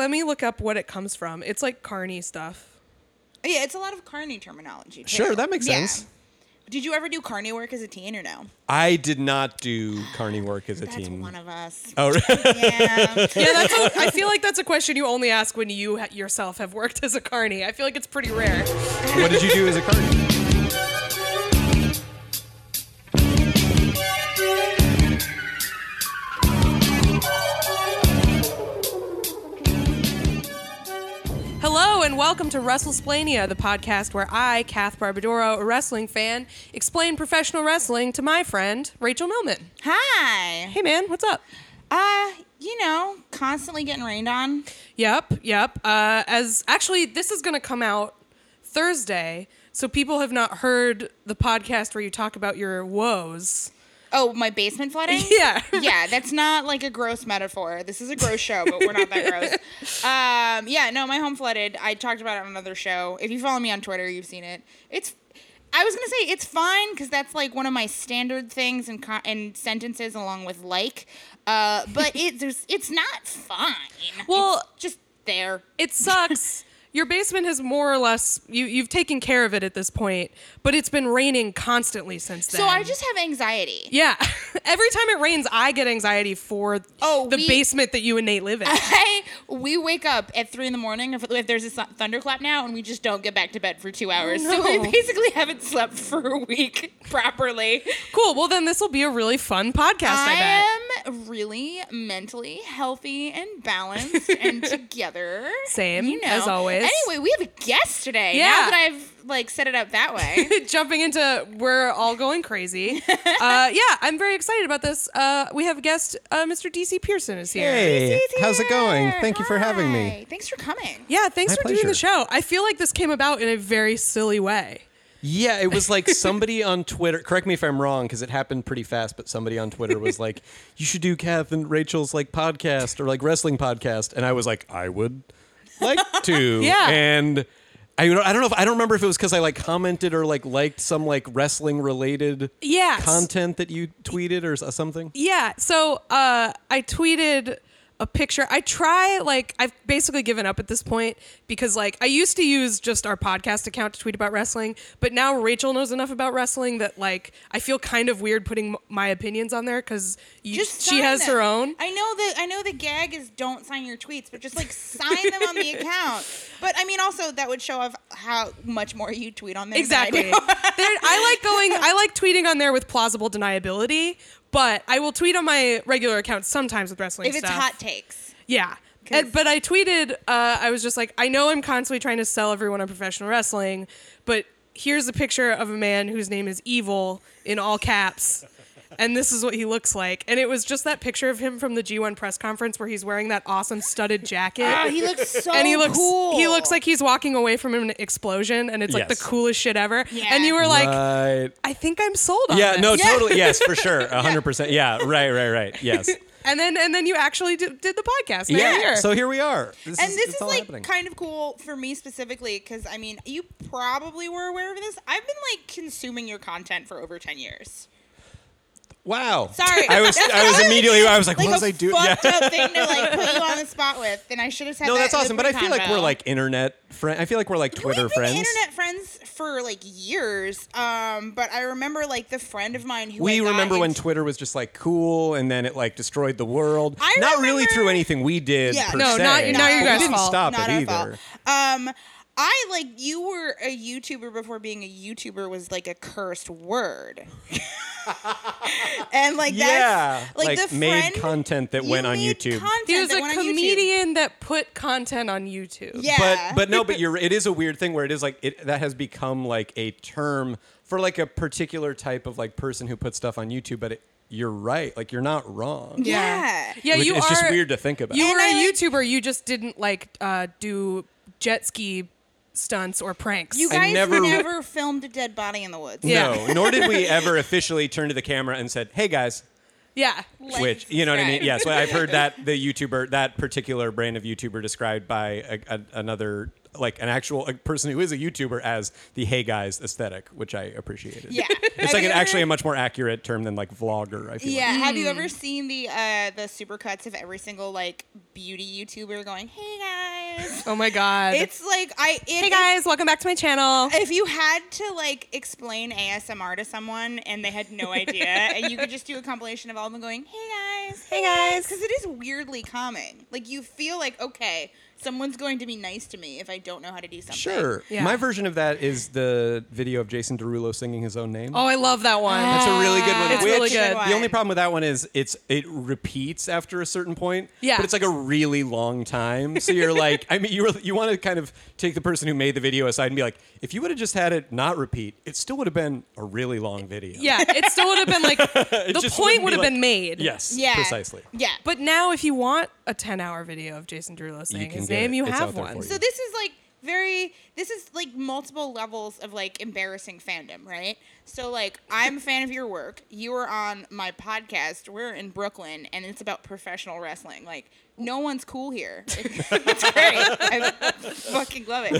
let me look up what it comes from. It's like carny stuff. Yeah, it's a lot of carny terminology. Too. Sure, that makes Yeah. sense. Did you ever do carny work as a teen or no? I did not do carny work as a That's teen. one of us. oh, really? Yeah. Yeah, that's. A, I feel like that's a question you only ask when you ha- yourself have worked as a carny. I feel like it's pretty rare. what did you do as a carny? Welcome to WrestleSplania, the podcast where I, Kath Barbadoro, a wrestling fan, explain professional wrestling to my friend Rachel Millman. Hi. Hey man, what's up? Uh, you know, constantly getting rained on. Yep, yep. Uh, as actually, this is going to come out Thursday, so people have not heard the podcast where you talk about your woes. Oh, my basement flooding? Yeah. yeah, that's not like a gross metaphor. This is a gross show, but we're not that gross. Um, yeah, no, my home flooded. I talked about it on another show. If you follow me on Twitter, you've seen it. It's I was gonna say it's fine because that's like one of my standard things and co- and sentences along with like, uh, but it there's it's not fine. Well- It's just there. It sucks. Your basement has more or less you you've taken care of it at this point, but it's been raining constantly since then. So I just have anxiety. yeah. Every time it rains, I get anxiety for Oh, the we- basement that you and Nate live in. I, we wake up at three in the morning if, if there's a thu- thunderclap now, and we just don't get back to bed for two oh, hours. So we basically haven't slept for a week properly. cool. Well, then this will be a really fun podcast. I, bet. I am really mentally healthy and balanced and together. Same, you know. as always. Anyway, we have a guest today. Yeah. Now that I've like set it up that way. Jumping into we're all going crazy. uh, yeah, I'm very excited about this. Uh, we have a guest, uh, Mr. DC Pierson is here. Hey, He's how's it going? here. Thank you for having me. Hi. Thanks for coming. Yeah, thanks My for doing the show. I feel like this came about in a very silly way. Yeah, it was like somebody on Twitter. Correct me if I'm wrong, because it happened pretty fast. But somebody on Twitter was like, "You should do Kath and Rachel's like podcast or like wrestling podcast," and I was like, "I would like to." Yeah. and. I, I don't know if I don't remember if it was because I like commented or like liked some like wrestling related Yes. content that you tweeted or something. Yeah. So uh, I tweeted a picture. I try like I've basically given up at this point because like I used to use just our podcast account to tweet about wrestling, but now Rachel knows enough about wrestling that like I feel kind of weird putting m- my opinions on there because she has them. her own. I know that I know the gag is don't sign your tweets, but just like sign them on the account. But I mean, also that would show off how much more you tweet on there. I Exactly. do. I like going. I like tweeting on there with plausible deniability, but I will tweet on my regular account sometimes with wrestling if it's stuff. hot takes. Yeah. And, but I tweeted, uh, I was just like, I know I'm constantly trying to sell everyone on professional wrestling, but here's a picture of a man whose name is Evil in all caps. And this is what he looks like. And it was just that picture of him from the G1 press conference where he's wearing that awesome studded jacket. Oh, he looks so and he looks cool. he looks like he's walking away from an explosion and it's like Yes. the coolest shit ever. Yeah. And you were like, right. I think I'm sold on Yeah, this. no, Yeah. totally. Yes, for sure. Hundred percent. Yeah, right, right, right. Yes. And then and then you actually did, did the podcast. Now Yeah. here. So here we are. This and this is like happening. kind of cool for me specifically because I mean, you probably were aware of this. I've been like consuming your content for over ten years. Wow. Sorry, I was I was immediately I was like, what a was I doing? Fucked Yeah. up thing to like put you on the spot with, and I should have said No, that that's awesome. But I feel like we're like internet friend. I feel like we're like Twitter We've been friends. internet friends for like years. Um, but I remember like the friend of mine who we I got remember when into- Twitter was just like cool, and then it like destroyed the world. I not really through anything we did. Yeah. per No, se, not- but not your we guys' didn't fault. stop Not it our either. fault. Um, I like you were a YouTuber before being a YouTuber was like a cursed word. and like Yeah, that's like, the made friend content that went on YouTube. Content He was a went on YouTube. comedian that put content on YouTube. Yeah. But but no, but you're it is a weird thing where it is like it that has become like a term for like a particular type of like person who puts stuff on YouTube. But it, you're right, like you're not wrong. Yeah. Yeah, Which- you it's are. just weird to think about. You were a YouTuber. You just didn't like uh, do jet ski stunts or pranks. You I guys never- never, filmed a dead body in the woods. Yeah. No, nor did we ever officially turn to the camera and said, "Hey guys." yeah. Like Which you know what I mean? subscribe. Yes, well, I've heard that the YouTuber, that particular brand of YouTuber, described by a, a, another, like an actual a person who is a YouTuber as the "Hey guys" aesthetic, which I appreciated. Yeah. it's like an, actually a much more accurate term than like vlogger. I feel. Yeah. like. Have you ever seen the uh, the supercuts of every single like beauty YouTuber going, "Hey guys. Oh my god. It's like I. It, hey guys, welcome back to my channel. If you had to like explain ASMR to someone and they had no idea, and you could just do a compilation of all of them going, "Hey guys, Hey, guys." because it is weirdly calming. Like you feel like okay, someone's going to be nice to me if I don't know how to do something. Sure. Yeah. My version of that is the video of Jason Derulo singing his own name. Oh, I love that one. That's a really good one. It's Which- really good. The only problem with that one is it's it repeats after a certain point. Yeah. But it's like a really long time. So you're like, I mean, you were, you want to kind of take the person who made the video aside and be like, if you would have just had it not repeat, it still would have been a really long video. yeah, it still would have been like the point wouldn't would be have like- been made. Yes. Yeah. Precisely. Yeah. But now, if you want a 10 hour video of Jason Derulo saying can his get name, it. you It's have one. for So this is like very this is like multiple levels of like embarrassing fandom, right? So like I'm a fan of your work. You are on my podcast. We're in Brooklyn and it's about professional wrestling. Like no one's cool here. it's great. I fucking love it.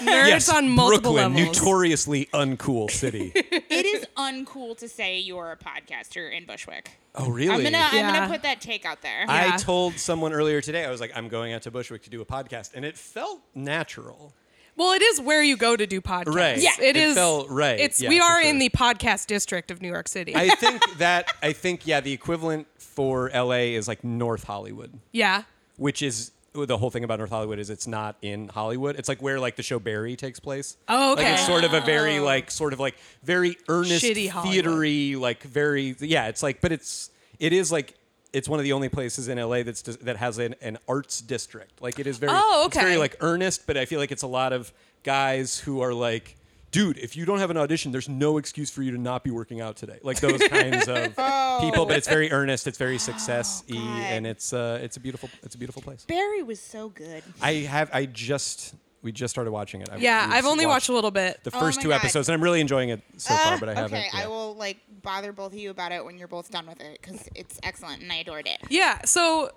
Nerds on multiple Brooklyn, levels. notoriously uncool city. It is uncool to say you're a podcaster in Bushwick. oh, really? I'm gonna I'm Yeah. gonna put that take out there. Yeah. I told someone earlier today, I was like, I'm going out to Bushwick to do a podcast, and it felt natural. Well, it is where you go to do podcasts. Right. Yeah. it It is. felt right. It's Yeah, we are in the podcast district of New York City. I think that I think yeah, the equivalent for LA is like North Hollywood, yeah. which is the whole thing about North Hollywood is it's not in Hollywood. It's like where like the show Barry takes place. Oh, okay. Like it's sort of a very oh. like sort of like very earnest theatery like very yeah, it's like but it's it is like it's one of the only places in LA that's that has an, an arts district. Like it is very Oh, it's very like earnest, but I feel like it's a lot of guys who are like Dude, if you don't have an audition, there's no excuse for you to not be working out today. Like those kinds of people, but it's very earnest, it's very success y, Oh, and it's uh, it's a beautiful it's a beautiful place. Barry was so good. I have I just we just started watching it. I've, Yeah, I've only watched a little bit. the Oh first two God. episodes, and I'm really enjoying it so far. Uh, But I haven't. Okay. I will like bother both of you about it when you're both done with it because it's excellent and I adored it. Yeah. So,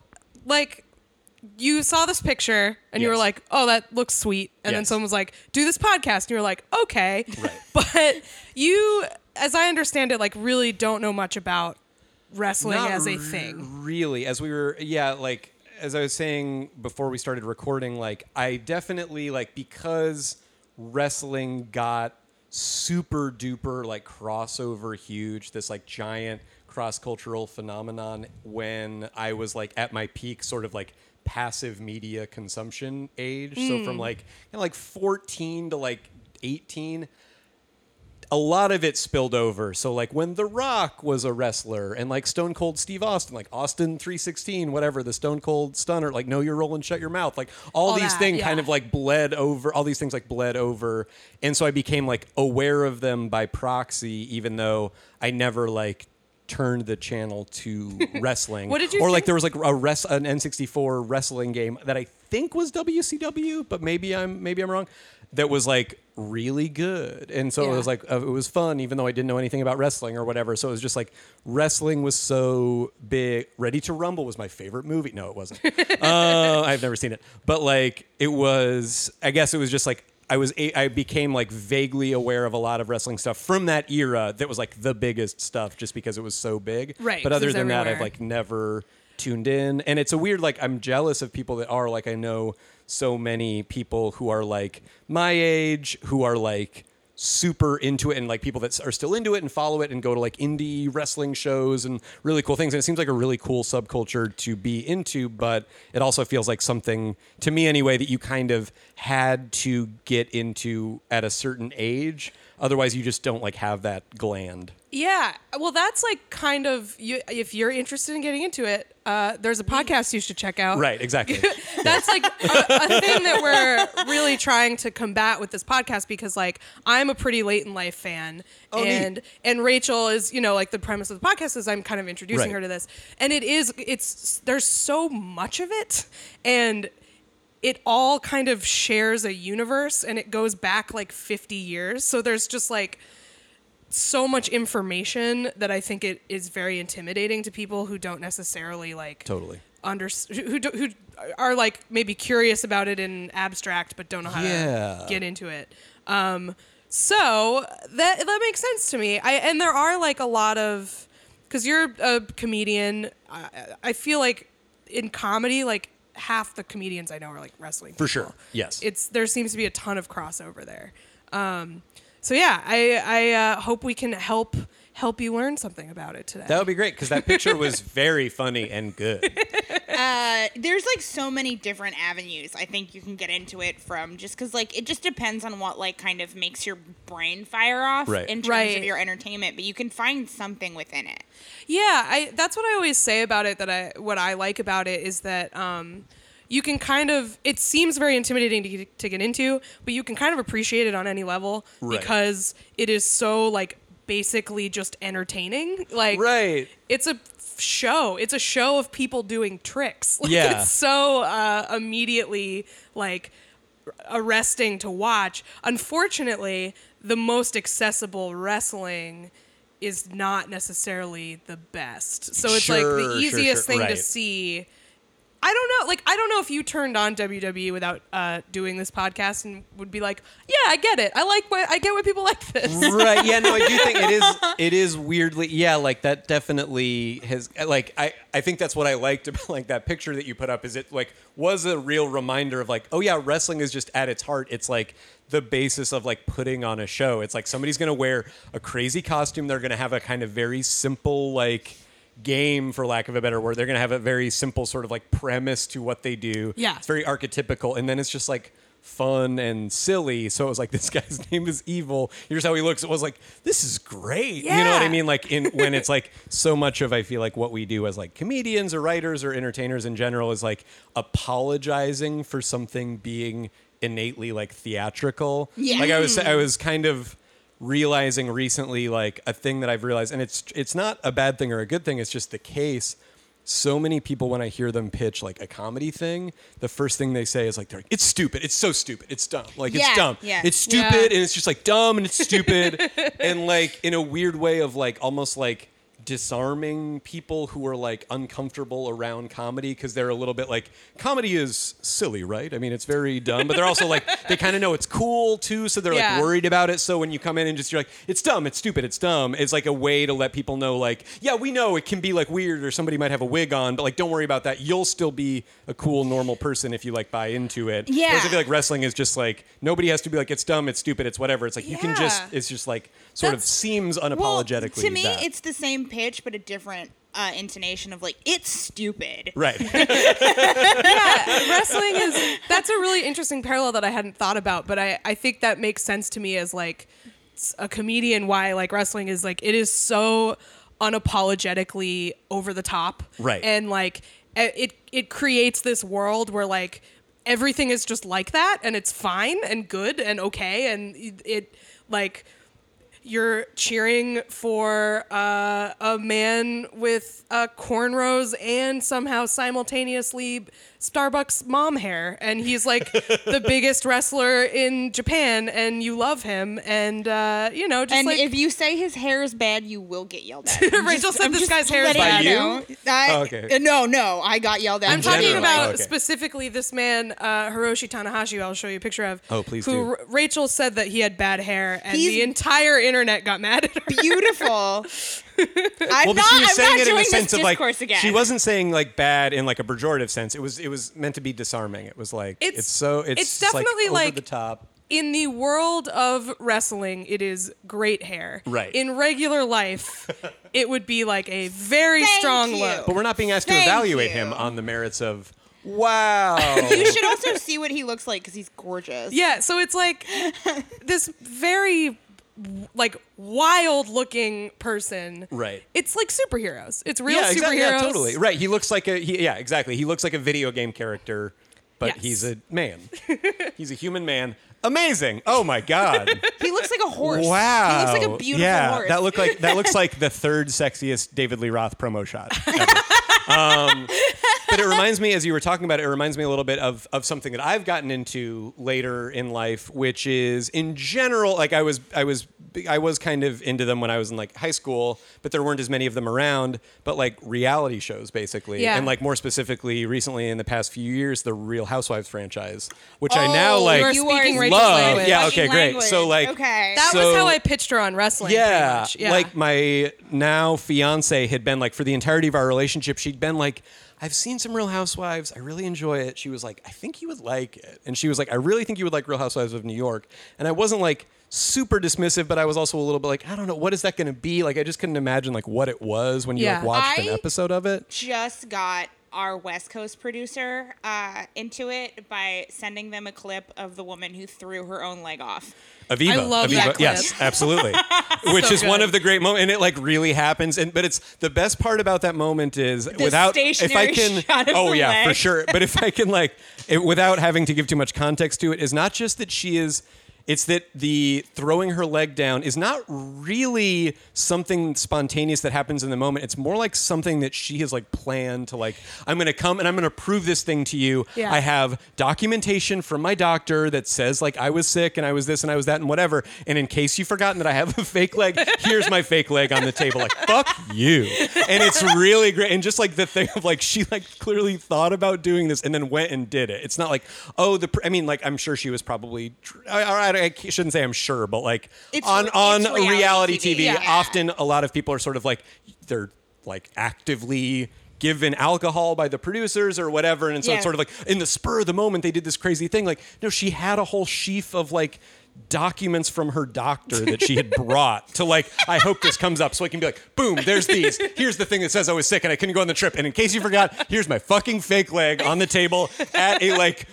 like, you saw this picture and you were like, "Oh, that looks sweet," and then someone was like, "Do this podcast," and you were like, "Okay." Right. But you, as I understand it, like, really don't know much about wrestling Not as a thing. Really, as we were, yeah, like as I was saying before we started recording, like I definitely like because wrestling got super duper like crossover huge, this like giant cross cultural phenomenon when I was like at my peak, sort of like passive media consumption age. So from hmm. like kind of like 14 to like 18 a lot of it spilled over. So like when The Rock was a wrestler and like Stone Cold Steve Austin, like Austin 316, whatever, the Stone Cold Stunner, like Know Your Role and Shut Your Mouth, like all, All these that, things yeah. kind of like bled over, all these things like bled over. And so I became like aware of them by proxy, even though I never like turned the channel to wrestling. What did you Or like there was like a res- an N64 wrestling game that I think was WCW, but maybe I'm maybe I'm wrong. That was like really good, and so Yeah. it was like uh, it was fun, even though I didn't know anything about wrestling or whatever. So it was just like wrestling was so big. Ready to Rumble was my favorite movie. No, it wasn't. uh, I've never seen it, but like it was. I guess it was just like I was a- I became like vaguely aware of a lot of wrestling stuff from that era that was like the biggest stuff just because it was so big. Right, But other than that, I've like never tuned in. And it's a weird like I'm jealous of people that are like I know so many people who are like my age who are like super into it and like people that are still into it and follow it and go to like indie wrestling shows and really cool things and it seems like a really cool subculture to be into but it also feels like something to me anyway that you kind of had to get into at a certain age otherwise you just don't like have that gland Yeah. Well, that's like kind of you. If you're interested in getting into it, uh, there's a podcast you should check out. right exactly That's like a, a thing that we're really trying to combat with this podcast because like I'm a pretty late in life fan Oh, neat. and and Rachel is you know like the premise of the podcast is I'm kind of introducing Right. her to this and it is it's there's so much of it and it all kind of shares a universe and it goes back like 50 years so there's just like so much information that I think it is very intimidating to people who don't necessarily like totally under who do, who are like maybe curious about it in abstract but don't know how Yeah. to get into it. Um, so that that makes sense to me. I and there are like a lot of because you're a comedian. I, I feel like in comedy, like half the comedians I know are like wrestling. For people. sure. Yes. It's there seems to be a ton of crossover there. Um, so yeah, I I uh, hope we can help help you learn something about it today. That would be great because that picture was very funny and good. Uh, there's like so many different avenues I think you can get into it from just because like it just depends on what like kind of makes your brain fire off Right. in terms Right. of your entertainment, but you can find something within it. Yeah, I that's what I always say about it that I what I like about it is that um you can kind of it seems very intimidating to get, to get into, but you can kind of appreciate it on any level Right. because it is so like basically just entertaining. Like right. it's a show. It's a show of people doing tricks. Like, Yeah. It's so uh, immediately like arresting to watch. Unfortunately, the most accessible wrestling is not necessarily the best. So it's like the easiest sure. thing to see. I don't know. Like, I don't know if you turned on WWE without uh, doing this podcast and would be like, "Yeah, I get it. I like what I get. What people like this." right yeah no i do think it is it is weirdly yeah like that definitely has like i i think that's what i liked about like that picture that you put up is it like was a real reminder of like oh yeah wrestling is just at its heart it's like the basis of like putting on a show it's like somebody's gonna wear a crazy costume they're gonna have a kind of very simple like game for lack of a better word. They're gonna have a very simple sort of like premise to what they do. Yeah. it's very archetypical and then it's just like fun and silly. So it was like this guy's name is evil. Here's how he looks. It was like this is great. Yeah. you know what i mean? Like in when it's like so much of i feel like what we do as like comedians or writers or entertainers in general is like apologizing for something being innately like theatrical. Yeah. like i was i was kind of realizing recently like a thing that I've realized and it's it's not a bad thing or a good thing it's just the case. So many people when I hear them pitch like a comedy thing the first thing they say is like they're like it's stupid. It's so stupid. It's dumb. Like Yeah, it's dumb. yeah. it's stupid Yeah. and it's just like dumb and it's stupid. And like in a weird way of like almost like disarming people who are like uncomfortable around comedy because they're a little bit like comedy is silly right i mean it's very dumb but they're also like they kind of know it's cool too so they're Yeah. like worried about it so when you come in and just you're like it's dumb it's stupid it's dumb it's like a way to let people know like yeah we know it can be like weird or somebody might have a wig on but like don't worry about that you'll still be a cool normal person if you like buy into it Yeah. Whereas I feel like wrestling is just like nobody has to be like it's dumb it's stupid it's whatever it's like you can just it's just like sort of That's- seems Well, unapologetically to me, that. it's the same pitch but a different uh, intonation of like it's stupid. right yeah, wrestling is that's a really interesting parallel that I hadn't thought about, but I, I think that makes sense to me as like a comedian why like wrestling is like it is so unapologetically over the top. Right. And like it it creates this world where like everything is just like that and it's fine and good and okay and it, it like you're cheering for uh, a man with uh, cornrows and somehow simultaneously Starbucks mom hair, and he's like the biggest wrestler in Japan, and you love him, and uh, you know, just And like if you say his hair is bad, you will get yelled at. I'm Rachel said I'm this guy's hair is bad. You? I, Oh, okay. uh, No, no, I got yelled at. I'm talking general. about Okay. specifically this man, uh, Hiroshi Tanahashi, who I'll show you a picture of. Oh, please Who do. R- Rachel said that he had bad hair, and He's- the entire internet got mad at her. beautiful. I'm well, but not. she was I'm saying not it in doing the this sense of like discourse again. she wasn't saying like bad in like a pejorative sense. It was it was meant to be disarming. It was like it's, It's- so it's, it's definitely over like- the top. in the world of wrestling, it is great hair. Right. In regular life, it would be like a very Thank strong you. look. But we're not being asked to Thank evaluate you. him on the merits of wow. You should also see what he looks like because he's gorgeous. Yeah, so it's like this very like wild looking person. Right. It's like superheroes. It's real yeah, superheroes. exactly. Yeah, totally. Right. He looks like a he, yeah, exactly. He looks like a video game character, but Yes. he's a man. he's a human man. Amazing. Oh my god. He looks like a horse. Wow. He looks like a beautiful yeah, horse. That look like that looks like the third sexiest David Lee Roth promo shot. ever. um, but it reminds me, as you were talking about it, it reminds me a little bit of of something that I've gotten into later in life, which is in general, like I was I was I was kind of into them when I was in like high school, but there weren't as many of them around. But like reality shows, basically, Yeah. and like more specifically, recently in the past few years, the Real Housewives franchise, which I now Oh, like you are you are speaking Rachel's love. language. Yeah, Fucking okay, great. So like okay. That So- was how I pitched her on wrestling. yeah, yeah. like my now fiance had been like for the entirety of our relationship, she'd been like, I've seen some Real Housewives. I really enjoy it. She was like, I think you would like it. And she was like, I really think you would like Real Housewives of New York. And I wasn't like super dismissive, but I was also a little bit like, I don't know, what is that going to be? Like, I just couldn't imagine like what it was when you Yeah. like watched an episode of it. just got our West Coast producer uh, into it by sending them a clip of the woman who threw her own leg off. Aviva. I love Aviva. that clip. Yes, absolutely. Which So is one of the great moments, and it like really happens. And but it's the best part about that moment is without if I can. shot of oh the yeah, for sure. But if I can like, it, without having to give too much context to it, is not just that she is. It's that the throwing her leg down is not really something spontaneous that happens in the moment. It's more like something that she has like planned to like. I'm going to come and I'm going to prove this thing to you. Yeah. I have documentation from my doctor that says like I was sick and I was this and I was that and whatever. And in case you've forgotten that I have a fake leg, here's my fake leg on the table. Like fuck you. And it's really great. And just like the thing of like she like clearly thought about doing this and then went and did it. It's not like oh the pr- I mean like I'm sure she was probably tr- I, I, shouldn't say I'm sure, but like It's on re- on reality reality TV, TV, yeah. often a lot of people are sort of like they're like actively given alcohol by the producers or whatever and so Yeah. it's sort of like in the spur of the moment they did this crazy thing like no she had a whole sheaf of like documents from her doctor that she had brought to like I hope this comes up so I can be like boom there's these here's the thing that says I was sick and I couldn't go on the trip and in case you forgot here's my fucking fake leg on the table at a like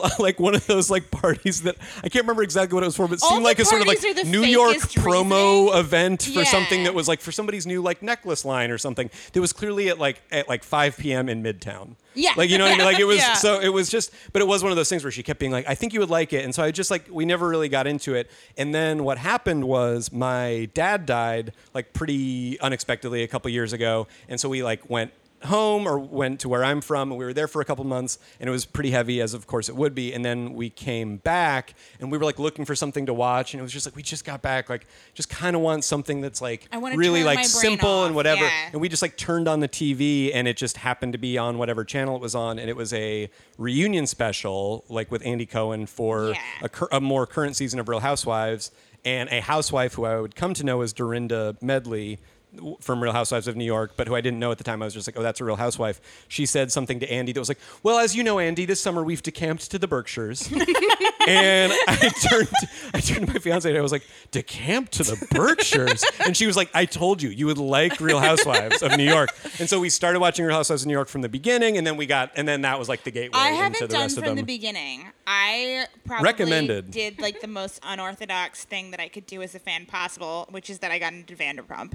like one of those like parties that I can't remember exactly what it was for, but it seemed like a sort of like parties are the New York promo reason. event for Yeah. something that was like for somebody's new like necklace line or something. That was clearly at like at like 5 p.m. in Midtown. Yeah. like you know what I mean. Like it was Yeah. so it was just, but it was one of those things where she kept being like, I think you would like it, and so I just like we never really got into it. And then what happened was my dad died like pretty unexpectedly a couple years ago, and so we like went home or went to where I'm from and we were there for a couple months and it was pretty heavy as of course it would be and then we came back and we were like looking for something to watch and it was just like we just got back like just kind of want something that's like really like simple off, and whatever yeah. and we just like turned on the TV and it just happened to be on whatever channel it was on and it was a reunion special like with Andy Cohen for Yeah. a, cur- a more current season of Real Housewives and a housewife who I would come to know as Dorinda Medley from Real Housewives of New York, but who I didn't know at the time. I was just like, oh, that's a Real Housewife. She said something to Andy that was like, well, as you know, Andy, this summer we've decamped to the Berkshires. and I turned, I turned to my fiance and I was like, decamped to the Berkshires? And she was like, I told you, you would like Real Housewives of New York. And so we started watching Real Housewives of New York from the beginning, and then we got, and then that was like the gateway I into haven't the done rest of from the beginning. I probably Recommended. did like the most unorthodox thing that I could do as a fan possible, which is that I got into Vanderpump.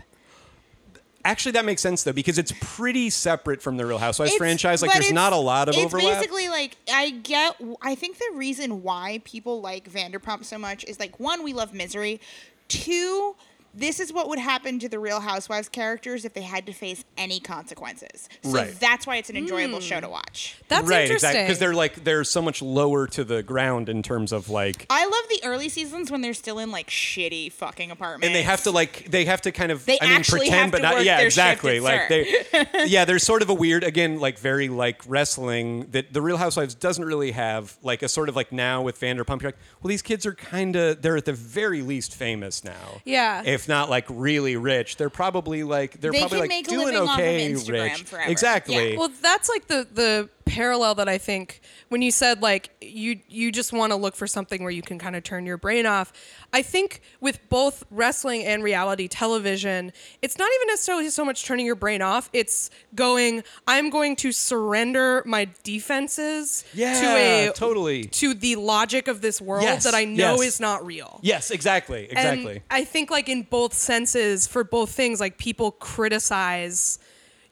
Actually, that makes sense though because it's pretty separate from the Real Housewives It's- franchise. Like, there's not a lot of it's overlap. basically like I get. I think the reason why people like Vanderpump so much is like one, we love misery. Two, this is what would happen to the Real Housewives characters if they had to face any consequences. So Right. that's why it's an enjoyable show to hmm. watch. That's right, interesting. exactly. Because they're like they're so much lower to the ground in terms of like, I love the early seasons when they're still in like shitty fucking apartments. and they have to like they have to kind of They I mean actually pretend, have but to not work yeah exactly. Like at they yeah, there's sort of a weird again like very like wrestling that the Real Housewives doesn't really have like a sort of like now with Vanderpump. You're like, well, these kids are kind of they're at the very least famous now. Yeah. if not like really rich, they're probably like they're They probably can like make a doing living off of okay Instagram rich. forever. Exactly. Yeah. Well, that's like the the parallel that I think when you said like you you just want to look for something where you can kind of turn your brain off. I think with both wrestling and reality television, it's not even necessarily so much turning your brain off. It's going, I'm going to surrender my defenses yeah, to a totally. to the logic of this world Yes, that I know yes. is not real. Yes, exactly, exactly. And I think like in both senses for both things, like people criticize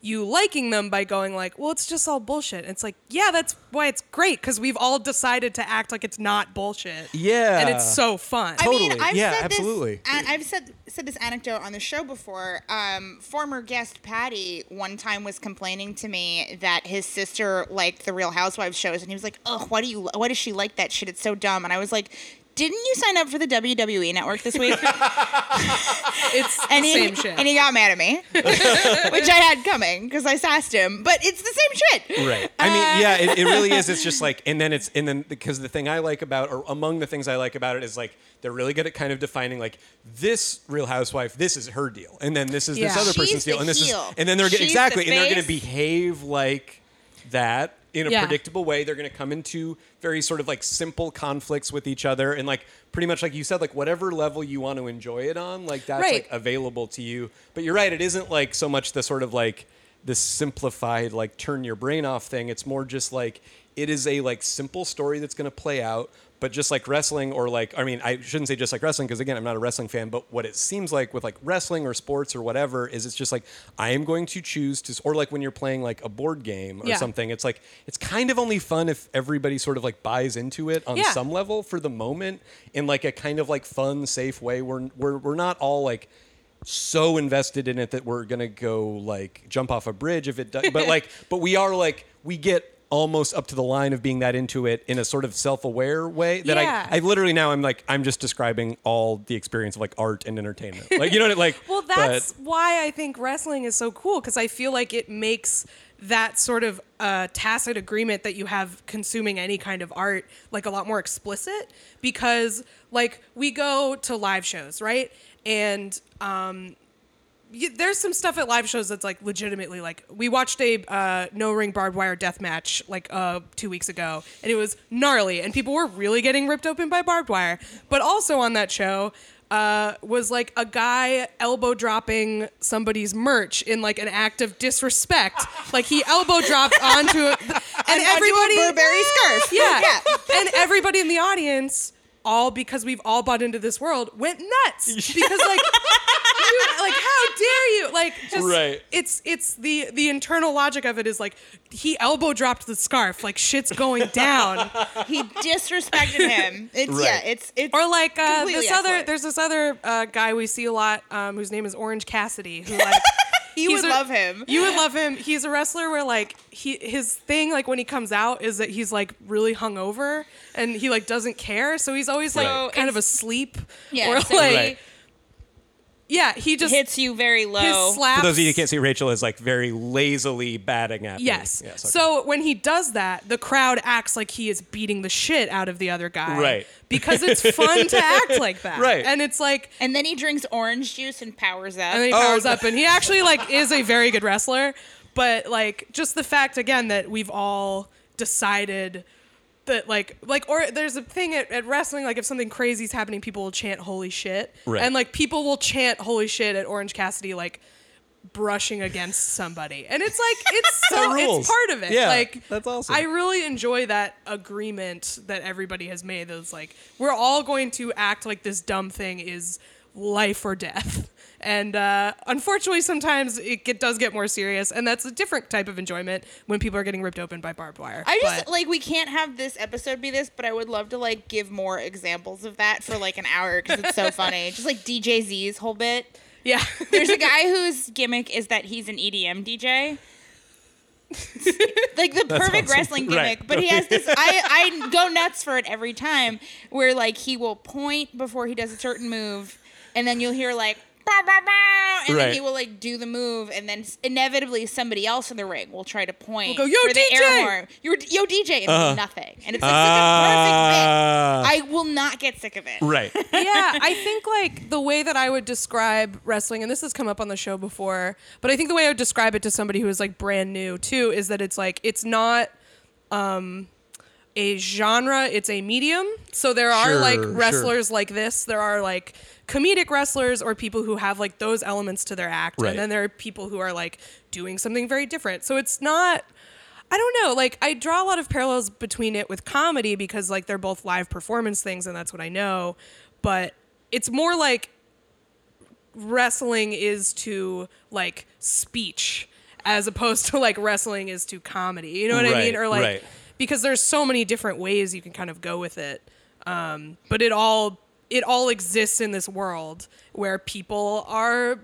you liking them by going like, well, it's just all bullshit. And it's like, yeah, that's why it's great because we've all decided to act like it's not bullshit. Yeah. and it's so fun. I mean, I've Yeah, said absolutely. This, and I've said said this anecdote on the show before. Um, former guest Patty one time was complaining to me that his sister liked the Real Housewives shows, and he was like, "Ugh, why do you? Why does she like that shit? It's so dumb." And I was like. Didn't you sign up for the WWE network this week? it's and the he same shit. and he got mad at me, which I had coming because I sassed him. But it's the same shit. Right. I mean, uh, yeah, it, it really is. It's just like, and then it's, and then because the thing I like about, or among the things I like about it is like, they're really good at kind of defining like this Real Housewife, this is her deal, and then this is this other She's person's deal, and this heel. is, and then they're She's exactly, the and they're gonna behave like that in a Yeah. predictable way. They're going to come into very sort of like simple conflicts with each other, and like pretty much like you said, like whatever level you want to enjoy it on, like that's Right. like available to you. But you're right; it isn't like so much the sort of like this simplified like turn your brain off thing. It's more just like it is a like simple story that's going to play out. But just like wrestling, or like, I mean, I shouldn't say just like wrestling because again, I'm not a wrestling fan. But what it seems like with like wrestling or sports or whatever is it's just like I am going to choose to, or like when you're playing like a board game or Yeah. something, it's like it's kind of only fun if everybody sort of like buys into it on Yeah. some level for the moment in like a kind of like fun, safe way. We're we're we're not all like so invested in it that we're gonna go like jump off a bridge if it does. But like, but we are like we get almost up to the line of being that into it in a sort of self-aware way that Yeah. I I literally now I'm like I'm just describing all the experience of like art and entertainment. Like you know what I- mean? like Well, but- that's why I think wrestling is so cool because I feel like it makes that sort of uh, tacit agreement that you have consuming any kind of art like a lot more explicit because like we go to live shows right and um, y- there's some stuff at live shows that's like legitimately like we watched a uh, no ring barbed wire death match like uh, two weeks ago and it was gnarly and people were really getting ripped open by barbed wire but also on that show uh, was like a guy elbow dropping somebody's merch in like an act of disrespect like he elbow dropped onto it and Onto a everybody Burberry scarf. yeah. Yeah. and everybody in the audience all because we've all bought into this world went nuts because like you, like you like just Right. it's it's the the internal logic of it is like he elbow dropped the scarf like shit's going down He disrespected him. It's yeah, it's it's or like uh, completely this other there's this other uh, guy we see a lot um, whose name is Orange Cassidy who like You he's would a- love him. You would love him. He's a wrestler where like he his thing like when he comes out is that he's like really hungover and he like doesn't care. So he's always like Right. kind of asleep. Yeah, Or so like Right. Yeah, he just hits you very low. his slaps. For those of you who can't see, Rachel is like very lazily batting at me. Yes. Yes, okay. So when he does that, the crowd acts like he is beating the shit out of the other guy. Right. Because it's fun to act like that. Right. And it's like and then he drinks orange juice and powers up. and then he Oh, powers no. up and he actually like is a very good wrestler but like just the fact again that we've all decided that like like or there's a thing at, at wrestling like if something crazy is happening people will chant holy shit. Right. and like people will chant holy shit at orange cassidy like brushing against somebody. And it's like it's so it's part of it. Yeah, like that's awesome. i really enjoy that agreement that everybody has made that's like we're all going to act like this dumb thing is life or death and uh, unfortunately sometimes it get, does get more serious and that's a different type of enjoyment when people are getting ripped open by barbed wire I just But- like we can't have this episode be this, but I would love to like give more examples of that for like an hour because it's so funny. Just like DJ Z's whole bit. yeah There's a guy whose gimmick is that he's an EDM DJ. like the perfect awesome. wrestling Right. gimmick, but he has this. I I go nuts for it every time. Where like he will point before he does a certain move, and then you'll hear like. "Bah, bah, bah," And then he will like do the move, and then inevitably somebody else in the ring will try to point Will go, "Yo, for the DJ!" air horn. You're, yo DJ, and Uh-huh. nothing, and it's like such a perfect bit. Ah. I will not get sick of it. right. yeah, I think like the way that I would describe wrestling, and this has come up on the show before, but I think the way I would describe it to somebody who is like brand new too is that it's like it's not um a genre, it's a medium. So there are Sure, like sure. wrestlers like this, there are like comedic wrestlers or people who have like those elements to their act, Right. and then there are people who are like doing something very different. So it's not I don't know. Like I draw a lot of parallels between it with comedy because like they're both live performance things and that's what I know. But it's more like wrestling is to like speech as opposed to like wrestling is to comedy. You know what I mean? Or like right. because there's so many different ways you can kind of go with it. Um, but it all it all exists in this world where people are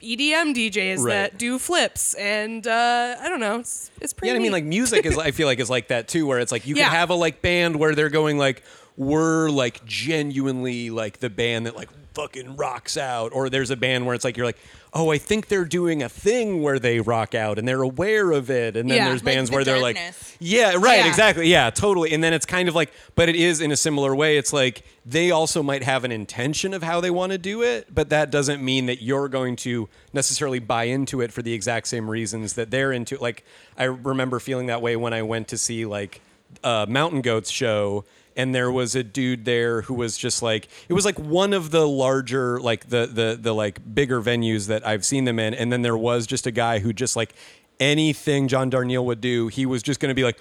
EDM DJs Right. that do flips and uh, I don't know. It's it's pretty. Yeah, I mean, like music is. I feel like is like that too, where it's like you Yeah. can have a like band where they're going like we're like genuinely like the band that like fucking rocks out, or there's a band where it's like you're like, oh, I think they're doing a thing where they rock out and they're aware of it, and then Yeah. there's Like bands The where they're Darkness. like, yeah, right, Yeah. exactly, yeah, totally, and then it's kind of like, but it is in a similar way. It's like they also might have an intention of how they want to do it, but that doesn't mean that you're going to necessarily buy into it for the exact same reasons that they're into. Like I remember feeling that way when I went to see like a Mountain Goats show. And there was a dude there who was just like it was like one of the larger like the the the like bigger venues that I've seen them in, and then there was just a guy who just like anything John Darnielle would do, he was just going to be like,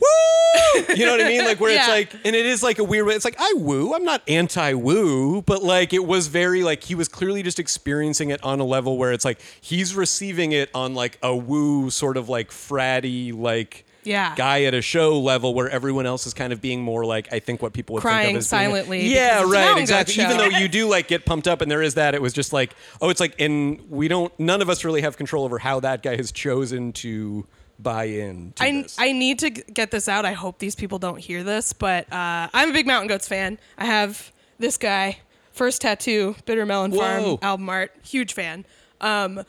woo! You know what I mean? Like where it's like, and it is like a weird way. It's like I woo. I'm not anti woo, but like it was very like he was clearly just experiencing it on a level where it's like he's receiving it on like a woo sort of like fratty like. Yeah. guy at a show level where everyone else is kind of being more like I think what people would think Crying of as being- silently yeah, it's a right, exactly. Even though you do like get pumped up and there is that, it was just like oh, it's like and we don't. None of us really have control over how that guy has chosen to buy in. To I, this. I need to get this out. I hope these people don't hear this, but uh, I'm a big Mountain Goats fan. I have this guy, first tattoo, Bitter Melon Whoa. Farm album art, huge fan. Um,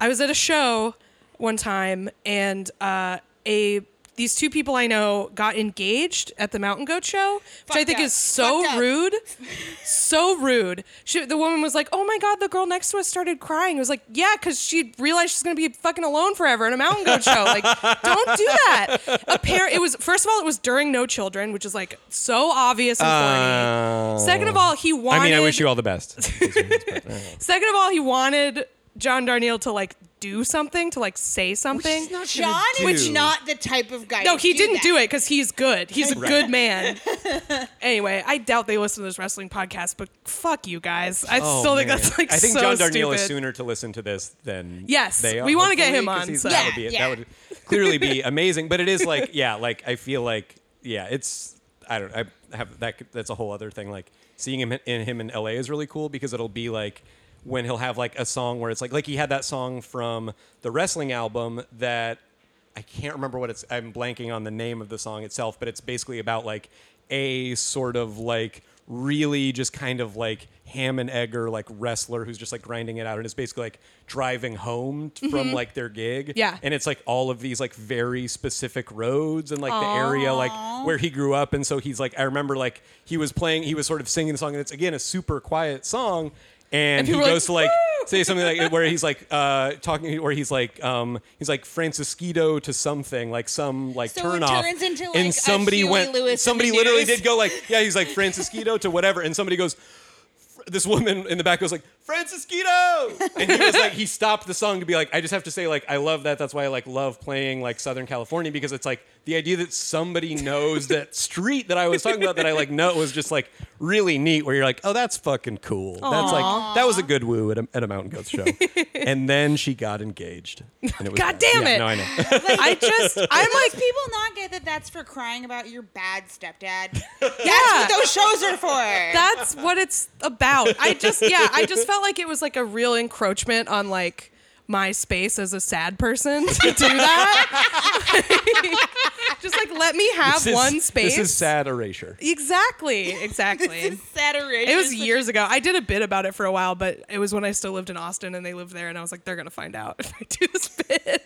I was at a show one time, and uh, a these two people I know got engaged at the Mountain Goat show, which I think up. is so Fucked rude. so rude. She, the woman was like, "Oh my god, the girl next to us started crying." It was like, "Yeah, because she realized she's gonna be fucking alone forever in a mountain goat show. Like, don't do that." Appar- it was first of all, it was during No Children, which is like so obvious and corny. Second of all, he wanted. Uh, I mean, I wish you all the best. Second of all, he wanted John Darnielle to like do something, to like say something. John do. is not the type of guy. No, to he do didn't that. do it because he's good. He's a Right. good man. anyway, I doubt they listen to this wrestling podcast, but fuck you guys. I Oh, still think man. that's like I think so John Darnielle stupid. is sooner to listen to this than Yes, they are. we wanna get hopefully, him 'cause on, he's- so- That would be Yeah, that yeah. would clearly be amazing. But it is like yeah, like I feel like yeah, it's I don't I have that that's a whole other thing. Like seeing him in him in LA is really cool because it'll be like when he'll have like a song where it's like like he had that song from the wrestling album that I can't remember what it's I'm blanking on the name of the song itself, but it's basically about like a sort of like really just kind of like ham and egger like wrestler who's just like grinding it out and it's basically like driving home t- from mm-hmm. like their gig. Yeah. And it's like all of these like very specific roads and like the area like where he grew up. And so he's like I remember like he was playing he was sort of singing the song and it's again a super quiet song. And, And he goes like, to like say something like where he's like uh talking where he's like um he's like Francisquito to something like some like So turn off like, and somebody went Lewis somebody literally did go like yeah he's like Francisquito to whatever. And somebody goes this woman in the back goes like Francisquito and he was like he stopped the song to be like I just have to say like I love that that's why I like love playing like Southern California because it's like the idea that somebody knows that street that I was talking about that I like know was just like really neat where you're like oh that's fucking cool that's like that was a good woo at a, at a Mountain Goats show and then she got engaged and it was God bad. damn Yeah, it. no I know I just, I'm Most like, people not get that that's for crying about your bad stepdad. That's Yeah. what those shows are for. that's what it's about. I just, yeah, I just felt like it was like a real encroachment on like my space as a sad person to do that. just like let me have is- one space. this is sad erasure Exactly, exactly. Saturation. It was years ago. I did a bit about it for a while, but it was when I still lived in Austin and they lived there, and I was like, they're gonna find out if I do this bit.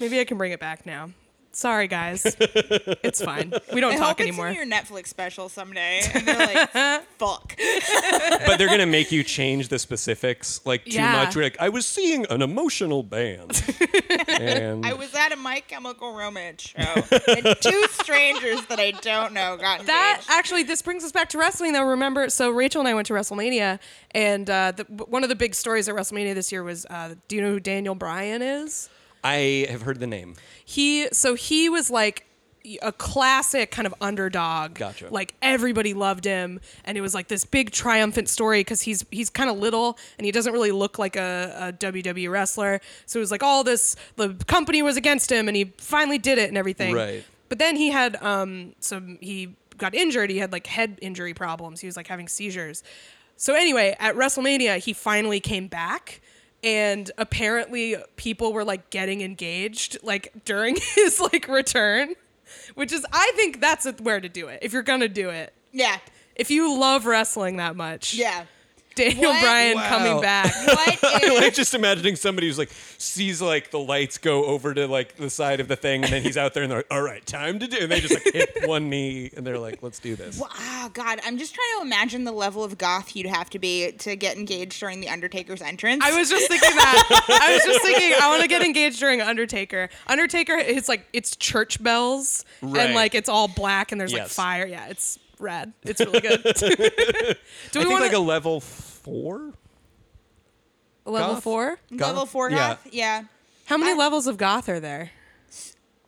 Maybe I can bring it back now. Sorry, guys. It's fine. We don't I talk hope anymore. it's in your Netflix special someday. And they're like, fuck. but they're gonna make you change the specifics like too Yeah. much. You're like, I was seeing an emotional band, and I was at a My Chemical Romance show, and two strangers that I don't know got engaged. that actually, this brings us back to wrestling, though. Remember, so Rachel and I went to WrestleMania, and uh, the, one of the big stories at WrestleMania this year was, uh, do you know who Daniel Bryan is? I have heard the name. he so he was like a classic kind of underdog. Gotcha. Like everybody loved him, and it was like this big triumphant story because he's he's kind of little and he doesn't really look like a, a WWE wrestler. So it was like all this. The company was against him, and he finally did it and everything. Right. But then he had um some he got injured. He had like head injury problems. He was like having seizures. So anyway, at WrestleMania, he finally came back. And apparently, people were like getting engaged like during his like return, which is I think that's where to do it if you're gonna do it. yeah, If you love wrestling that much, yeah. Daniel What? Bryan Wow. coming back. What like is just imagining somebody who's like sees like the lights go over to like the side of the thing and then he's out there and they're like all right time to do and they just like hit one knee and they're like let's do this Oh God, I'm just trying to imagine the level of goth you'd have to be to get engaged during the Undertaker's entrance. I was just thinking that. I was just thinking I want to get engaged during Undertaker. Undertaker is like it's church bells Right. and like it's all black and there's like Yes. fire. Yeah, it's rad. It's really good. Do I we think want like a level four level goth? four? level goth? four Yeah. goth. Yeah. How many I- levels of goth are there?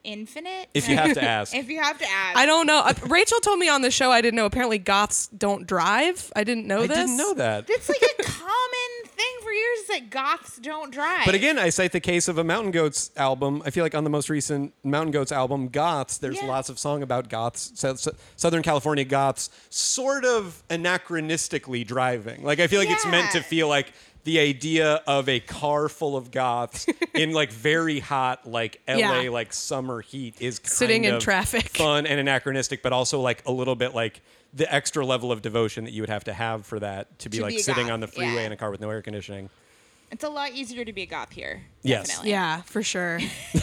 Infinite. if you have to ask if you have to ask. I don't know. Uh, Rachel told me on the show I didn't know. Apparently, goths don't drive. I didn't know I this. I didn't know that It's like a common thing for years is that goths don't drive. But again, I cite the case of a Mountain Goats album. I feel like on the most recent Mountain Goats album, Goths, there's Yeah. lots of song about Goths, so, so- Southern California Goths, sort of anachronistically driving. Like I feel like it's meant to feel like the idea of a car full of Goths in like very hot, like LA, Yeah. like summer heat is kind Sitting in of traffic. fun and anachronistic, but also like a little bit like the extra level of devotion that you would have to have for that to be To like be sitting goth, on the freeway yeah. in a car with no air conditioning. it's a lot easier to be a goth here. Yes. Definitely. Yeah, for sure. I'm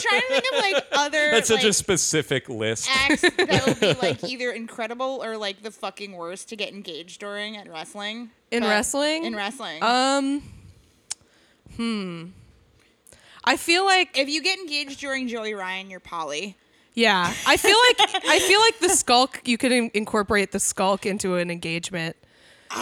trying to think of like other That's such like, a specific list. acts that would be like either incredible or like the fucking worst to get engaged during at wrestling. In But- wrestling? In wrestling. Um, hmm. I feel like if you get engaged during Joey Ryan, you're poly. Yeah. I feel like I feel like the skulk. You could in- incorporate the skulk into an engagement.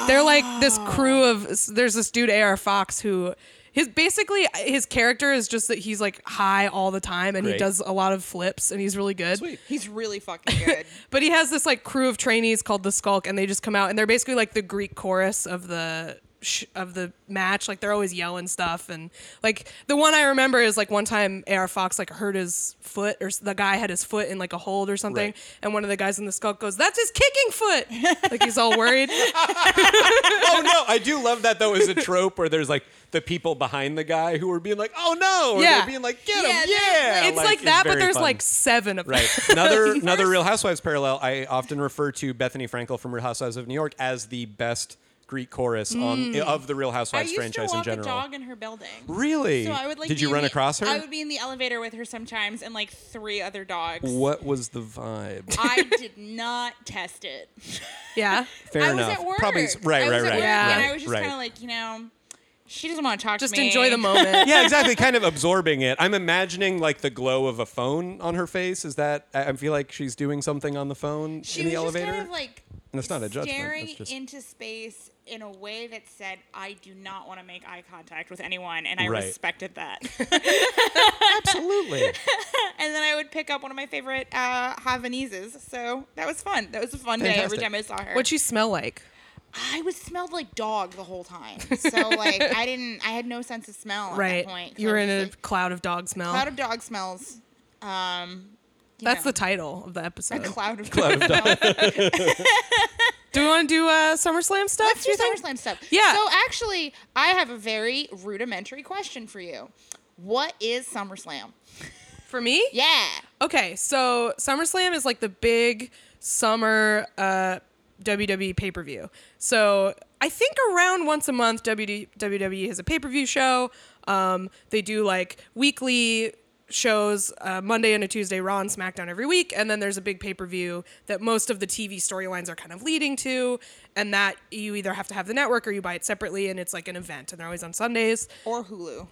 They're like this crew of. There's this dude AR Fox who. His basically his character is just that he's like high all the time and he does a lot of flips and he's really good. Sweet. He's really fucking good. But he has this like crew of trainees called the Skulk, and they just come out and they're basically like the Greek chorus of the sh- of the match. Like they're always yelling stuff, and like the one I remember is like one time AR Fox like hurt his foot, or the guy had his foot in like a hold or something, Right. and one of the guys in the Skulk goes, "That's his kicking foot!" like he's all worried. oh no, I do love that though as a trope where there's like the people behind the guy who are being like, "Oh no," or Yeah. they're being like, "Get Yeah, him, there's, yeah!" it's like, that, but there's fun. like seven of them. right. Another another Real Housewives parallel. I often refer to Bethenny Frankel from Real Housewives of New York as the best Greek chorus on Mm. of the Real I Housewives used to franchise in walk a general. dog in her building. Really? So I would like. Did you run the- across her? I would be in the elevator with her sometimes, and like three other dogs. What was the vibe? I did not test it. Yeah. Fair I enough. was at work. Probably s- right, I right, was at right. work, Yeah. And right, I was just right. kind of like, you know, she doesn't want to talk Just to me. Just enjoy the moment. yeah, exactly. Kind of absorbing it. I'm imagining like the glow of a phone on her face. Is that? I I feel like she's doing something on the phone She in the was elevator. just kind of like And it's not a judgment, staring just- into space in a way that said, "I do not want to make eye contact with anyone," and I Right. respected that. Absolutely. and then I would pick up one of my favorite uh, Havaneses. So that was fun. That was a fun day every time I saw her. What'd she smell like? I was smelled like dog the whole time. So like I didn't. I had no sense of smell at Right. that point. You were in a a cloud of dog smell. cloud of dog smells. Um, you That's know, the title of the a episode. cloud of Cloud of dog smells. do we want to do uh, SummerSlam stuff? Let's do do you think? SummerSlam stuff. Yeah. So actually, I have a very rudimentary question for you. What is SummerSlam? For me? Yeah. Okay, so SummerSlam is like the big summer uh, WWE pay per view. So I think around once a month, WWE has a pay per view show. Um, they do like weekly shows, uh, Monday and a Tuesday, Raw and SmackDown every week, and then there's a big pay per view that most of the TV storylines are kind of leading to, and that you either have to have the network or you buy it separately, and it's like an event, and they're always on Sundays. Or Hulu.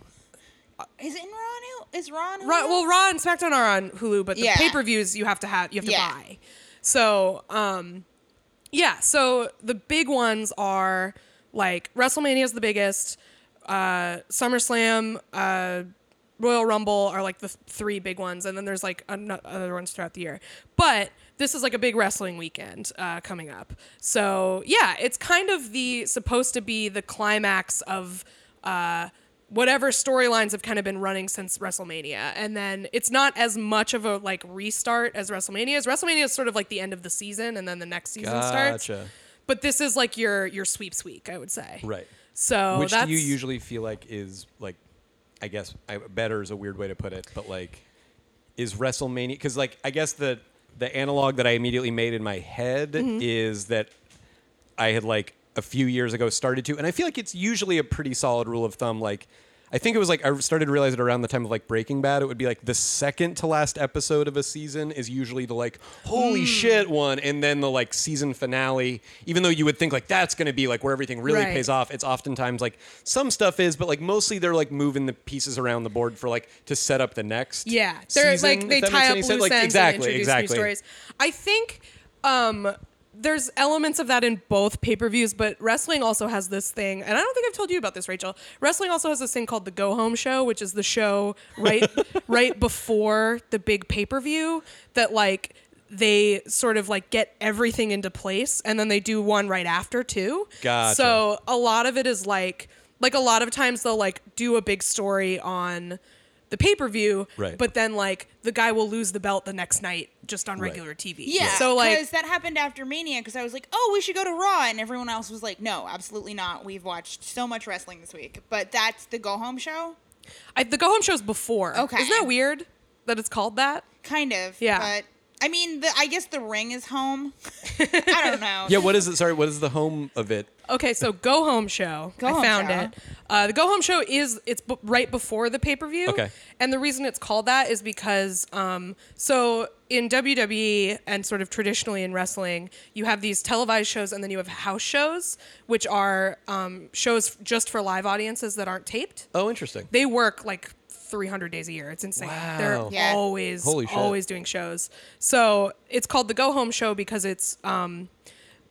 Is it in Raw now? Is Raw on Hulu? Raw, well, Raw and SmackDown are on Hulu, but the Yeah. pay per views you have to have you have to Yeah. buy. So, um, yeah. So the big ones are like WrestleMania is the biggest. Uh, SummerSlam, uh, Royal Rumble are like the three big ones, and then there's like other ones throughout the year. But this is like a big wrestling weekend uh, coming up. So yeah, it's kind of the supposed to be the climax of. Uh, whatever storylines have kind of been running since WrestleMania. And then it's not as much of a like restart as WrestleMania is. WrestleMania is sort of like the end of the season and then the next season starts. But this is like your your sweeps week, I would say. Right. So Which do you usually feel like is like, I guess I, better is a weird way to put it, but like, is WrestleMania? Because like I guess the the analog that I immediately made in my head Mm-hmm. is that I had like a few years ago started to, and I feel like it's usually a pretty solid rule of thumb. Like, I think it was like I started to realize it around the time of like Breaking Bad. It would be like the second to last episode of a season is usually the like holy Hmm. shit one, and then the like season finale. Even though you would think like that's going to be like where everything really Right. pays off, it's oftentimes like some stuff is, but like mostly they're like moving the pieces around the board for like to set up the next. Yeah, they're season, like they tie up loose sense. Like, ends exactly, and introduce exactly. new stories. I think um, there's elements of that in both pay per views, but wrestling also has this thing, and I don't think I've told you about this, Rachel. Wrestling also has this thing called the Go Home Show, which is the show right right before the big pay per view that like they sort of like get everything into place and then they do one right after too. Gotcha. So a lot of it is like like a lot of times they'll like do a big story on the pay-per-view Right. but then like the guy will lose the belt the next night just on Right. regular TV. Yeah, So like because that happened after Mania. Because I was like, "Oh, we should go to Raw," and everyone else was like, "No, absolutely not. We've watched so much wrestling this week." But that's the go home show, I, the go home show's before. Okay. Isn't that weird that it's called that? kind of. Yeah. But I mean, the, I guess the ring is home. I don't know. Yeah, what is it? Sorry, what is the home of it? Okay, so Go Home Show. Go I Home found Show. it. Uh, the Go Home Show is it's b- right before the pay per view. Okay. And the reason it's called that is because um, so in WWE and sort of traditionally in wrestling, you have these televised shows and then you have house shows, which are um, shows just for live audiences that aren't taped. Oh, interesting. They work like 300 days a year. It's insane. Wow. They're Yeah. always Holy shit. always doing shows. So it's called the Go Home Show because it's um,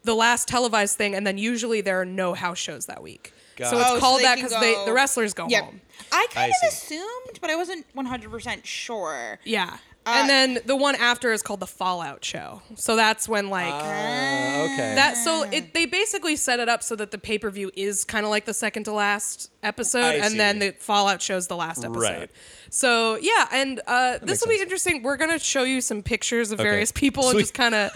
the last televised thing, and then usually there are no house shows that week. So Gotcha. it's Oh, so called they that can because go- the wrestlers go Yep. home. I kind I of see. assumed, but I wasn't 100% sure. Yeah. Uh, and then the one after is called the Fallout Show. So that's when like Uh, okay. that. So it they basically set it up so that the pay per view is kind of like the second to last episode, I and then the Fallout show's the last episode. Right. So yeah, and uh, this will be sense. interesting. We're gonna show you some pictures of Okay. various people and just kind of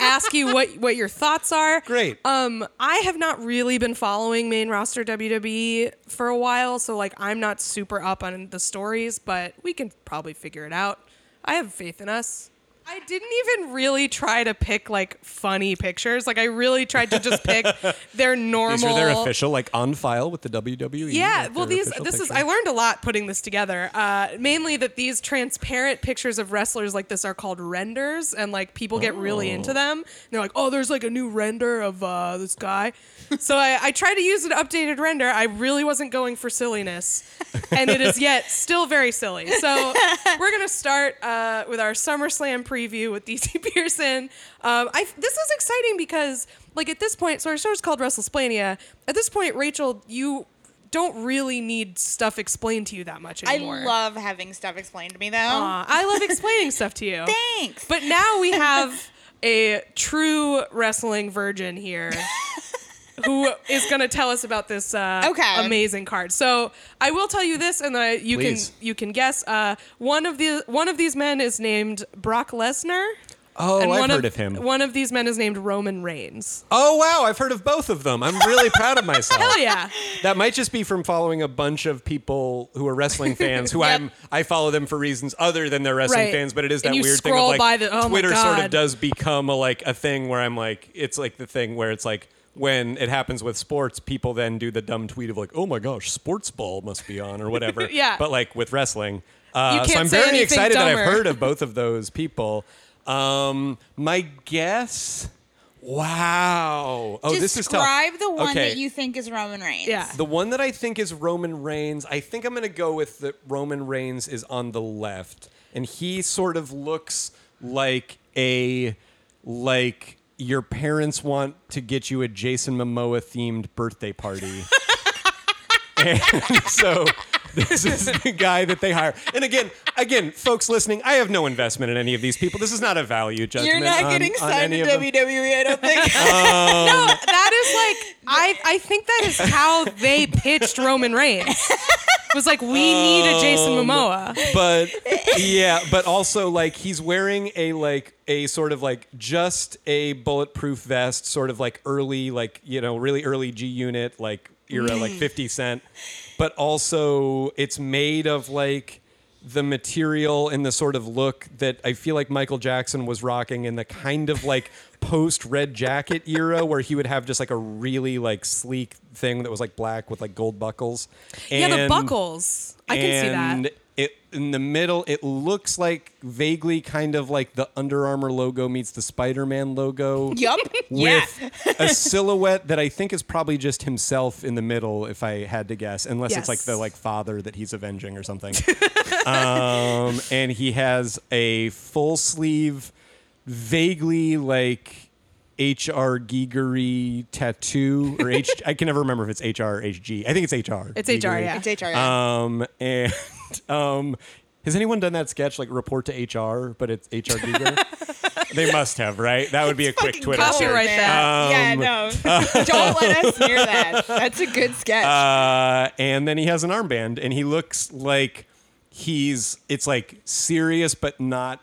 ask you what what your thoughts are. Great. Um, I have not really been following main roster WWE for a while, so like I'm not super up on the stories, but we can probably figure it out. I have faith in us. I didn't even really try to pick like funny pictures. Like I really tried to just pick their normal. These are their official, like on file with the WWE. Yeah, like well, these this is? I learned a lot putting this together. Uh, mainly that these transparent pictures of wrestlers like this are called renders, and like people get really Oh. into them. And they're like, oh, there's like a new render of uh, this guy. so I, I tried to use an updated render. I really wasn't going for silliness, and it is yet still very silly. So we're gonna start uh, with our SummerSlam preview with DC Pierson. Um, I this is exciting because like at this point, so our show's called WrestleSplania. At this point, Rachel, you don't really need stuff explained to you that much anymore. I love having stuff explained to me, though. Aw, I love explaining stuff to you. Thanks. But now we have a true wrestling virgin here. Who is going to tell us about this uh, Okay. amazing card? So I will tell you this, and then you Please. can you can guess. Uh, one of the one of these men is named Brock Lesnar. Oh, and I've one heard of him. One of these men is named Roman Reigns. Oh wow, I've heard of both of them. I'm really proud of myself. Hell yeah! That might just be from following a bunch of people who are wrestling fans who Yep. I'm I follow them for reasons other than they're wrestling Right. fans, but it is that weird thing of like by the- oh Twitter sort of does become a like a thing where I'm like it's like the thing where it's like when it happens with sports, people then do the dumb tweet of like, "Oh my gosh, sports ball must be on" or whatever. Yeah. But like with wrestling, uh, so I'm very anything excited that I've heard of both of those people. Um, my guess. Wow. Oh, this is tough. Describe the one Okay. that you think is Roman Reigns. Yeah. The one that I think is Roman Reigns, I think I'm going to go with that Roman Reigns is on the left. And he sort of looks like a like your parents want to get you a Jason Momoa themed birthday party. and so this is the guy that they hire. And again, again, folks listening, I have no investment in any of these people. This is not a value judgment. You're not on- getting signed to of them. WWE, I don't think. No, um, that is like I I think that is how they pitched Roman Reigns. It was like we need a Jason Um, Momoa. but yeah, but also like he's wearing a like a sort of like just a bulletproof vest, sort of like early like you know really early G Unit like era like Fifty Cent, but also it's made of like the material and the sort of look that I feel like Michael Jackson was rocking and the kind of like post red jacket era where he would have just like a really like sleek thing that was like black with like gold buckles. yeah, the buckles. I can see and that. It in the middle, it looks like vaguely kind of like the Under Armour logo meets the Spider-Man logo. Yup. yeah. With a silhouette that I think is probably just himself in the middle, if I had to guess, unless it's like the like father that he's avenging or something. um, and he has a full sleeve, vaguely like H.R. Gigery tattoo or H. I can never remember if it's H.R. or H.G. I think it's H.R. It's HR, yeah. It's HR. yeah. Um, and um, has anyone done that sketch like report to HR, but it's HR Giger? they must have, right? That would be a quick Twitter search. Copyright man. that. yeah, no. Don't let us hear that. That's a good sketch. Uh, and then he has an armband, and he looks like he's it's like serious, but not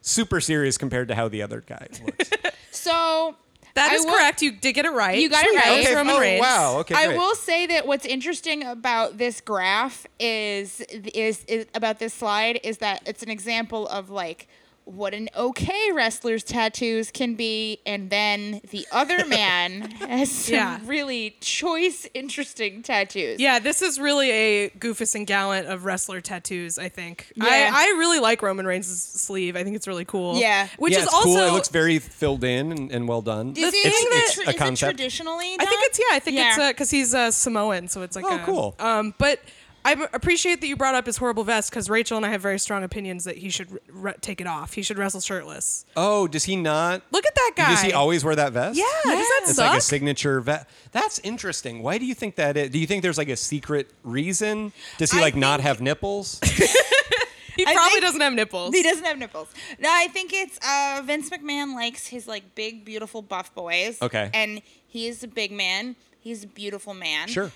super serious compared to how the other guy looks. so That I is will- correct. You did get it right. You got it right. It's okay. Roman oh, Reigns. wow. Okay. I great. will say that what's interesting about this graph is, is is about this slide is that it's an example of like what an okay wrestler's tattoos can be, and then the other man has some Yeah. really choice, interesting tattoos. Yeah, this is really a Goofus and Gallant of wrestler tattoos. I think. Yeah. I, I really like Roman Reigns' sleeve. I think it's really cool. Yeah. which yeah, is it's also. cool. It looks very filled in and, and well done. Is The it, thing is that- it tra- a is it concept. traditionally? I think it's yeah. I think it's Yeah. because he's uh, Samoan, so it's like Oh, a, cool. Um, but I m- appreciate that you brought up his horrible vest because Rachel and I have very strong opinions that he should re- re- take it off. He should wrestle shirtless. Oh, does he not? Look at that guy. Does he always wear that vest? Yeah, does that It's suck? like a signature vest. That's interesting. Why do you think that is? Do you think there's like a secret reason? Does he I like not have nipples? he probably doesn't have nipples. He doesn't have nipples. No, I think it's uh, Vince McMahon likes his like big, beautiful buff boys. Okay. And he is a big man. He's a beautiful man. Sure.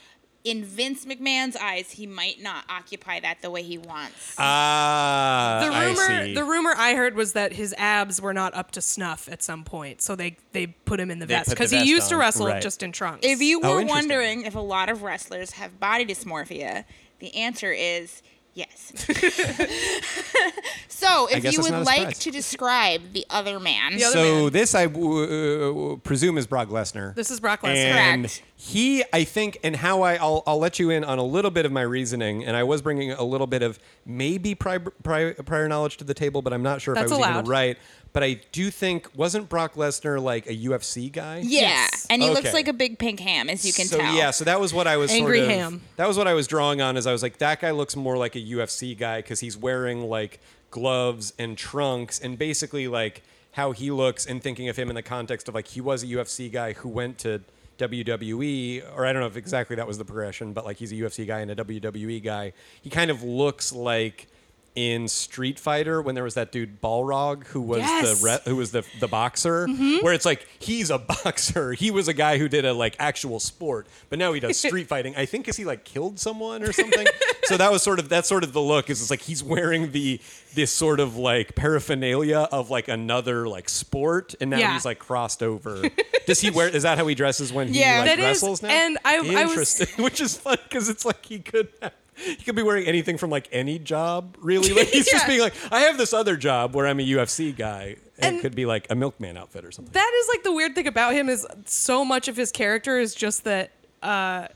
In Vince McMahon's eyes, he might not occupy that the way he wants. Ah, The I rumor, see. the rumor I heard was that his abs were not up to snuff at some point, so they they put him in the They vest because he vest used to wrestle right. just in trunks. if you Oh, were interesting. wondering if a lot of wrestlers have body dysmorphia, the answer is yes. so, if you would like to describe the other man, The other so man. this I w- uh, presume is Brock Lesnar. This is Brock Lesnar. And Correct. he, I think, and how I, I'll, I'll let you in on a little bit of my reasoning, and I was bringing a little bit of maybe prior, prior, prior knowledge to the table, but I'm not sure That's if I was allowed. even right. But I do think wasn't Brock Lesnar like a UFC guy? yeah, Yes. and he looks like a big pink ham, as you can so tell. yeah, so that was what I was Angry sort of, ham. That was what I was drawing on. Is I was like, that guy looks more like a UFC guy because he's wearing like gloves and trunks, and basically like how he looks, and thinking of him in the context of like he was a UFC guy who went to WWE, or I don't know if exactly that was the progression, but like he's a UFC guy and a WWE guy. He kind of looks like. In Street Fighter, when there was that dude Balrog, who was Yes. the re- who was the the boxer, Mm-hmm. where it's like he's a boxer. He was a guy who did a like actual sport, but now he does street fighting. I think because he like killed someone or something. so that was sort of that's sort of the look. Is it's like he's wearing the this sort of like paraphernalia of like another like sport, and now Yeah. he's like crossed over. Does he wear? Is that how he dresses when he like That is- wrestles now? and I- I was- which is fun because it's like he could. Have, he could be wearing anything from like any job, really. Like he's just being like, I have this other job where I'm a UFC guy. And it could be like a milkman outfit or something. that is like the weird thing about him is so much of his character is just that uh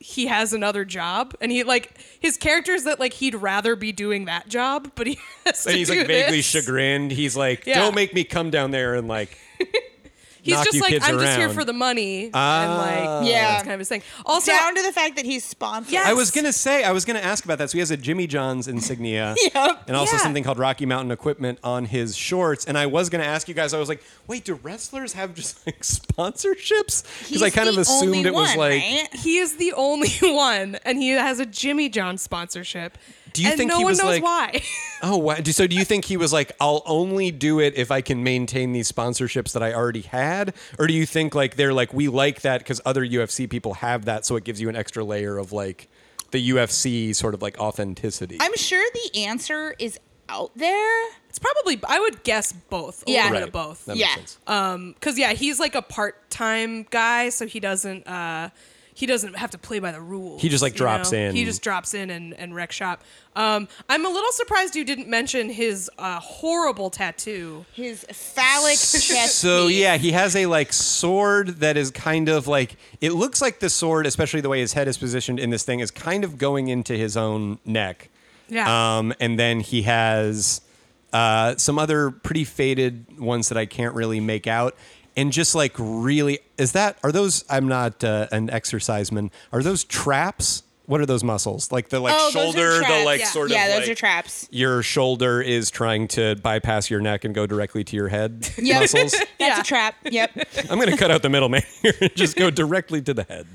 he has another job and he like his character is that like he'd rather be doing that job but he has and to he's do like vaguely this. chagrined. He's like, Yeah. "Don't make me come down there and like." He's knock just you like kids i'm just here for the money Ah. and like Yeah. that's kind of his thing also Down to the fact that he's sponsored. Yeah. I was gonna say, I was gonna ask about that. So he has a Jimmy John's insignia, Yep. and also Yeah. something called Rocky Mountain Equipment on his shorts. And I was gonna ask you guys. I was like, wait, do wrestlers have just like sponsorships? Because I kind of assumed it was one, like. right? he is the only one and he has a jimmy john sponsorship Do you and think no he one was knows like- why Oh, wow. So do you think he was like, I'll only do it if I can maintain these sponsorships that I already had? Or do you think like they're like, we like that because other UFC people have that, so it gives you an extra layer of like the UFC sort of like authenticity? I'm sure the answer is out there. it's probably i would guess both a Yeah. little bit Right. of both That Yeah. makes. Um, cause yeah, he's like a part-time guy, so he doesn't. Uh, he doesn't have to play by the rules. He just, like, drops know? in. He just drops in and, and wreck shop. Um, I'm a little surprised you didn't mention his uh, horrible tattoo. His phallic chest. So yeah, he has a like sword that is kind of like it looks like the sword, especially the way his head is positioned in this thing, is kind of going into his own neck. Yeah. Um, and then he has uh, some other pretty faded ones that I can't really make out. And just like really, is that are those? I'm not uh, an exerciseman. Are those traps? What are those muscles? Like the like Oh, shoulder, the like Yeah. sort yeah, of those like, are traps. Your shoulder is trying to bypass your neck and go directly to your head Yep. muscles. That's Yeah. a trap. Yep. I'm going to cut out the middleman here and just go directly to the head.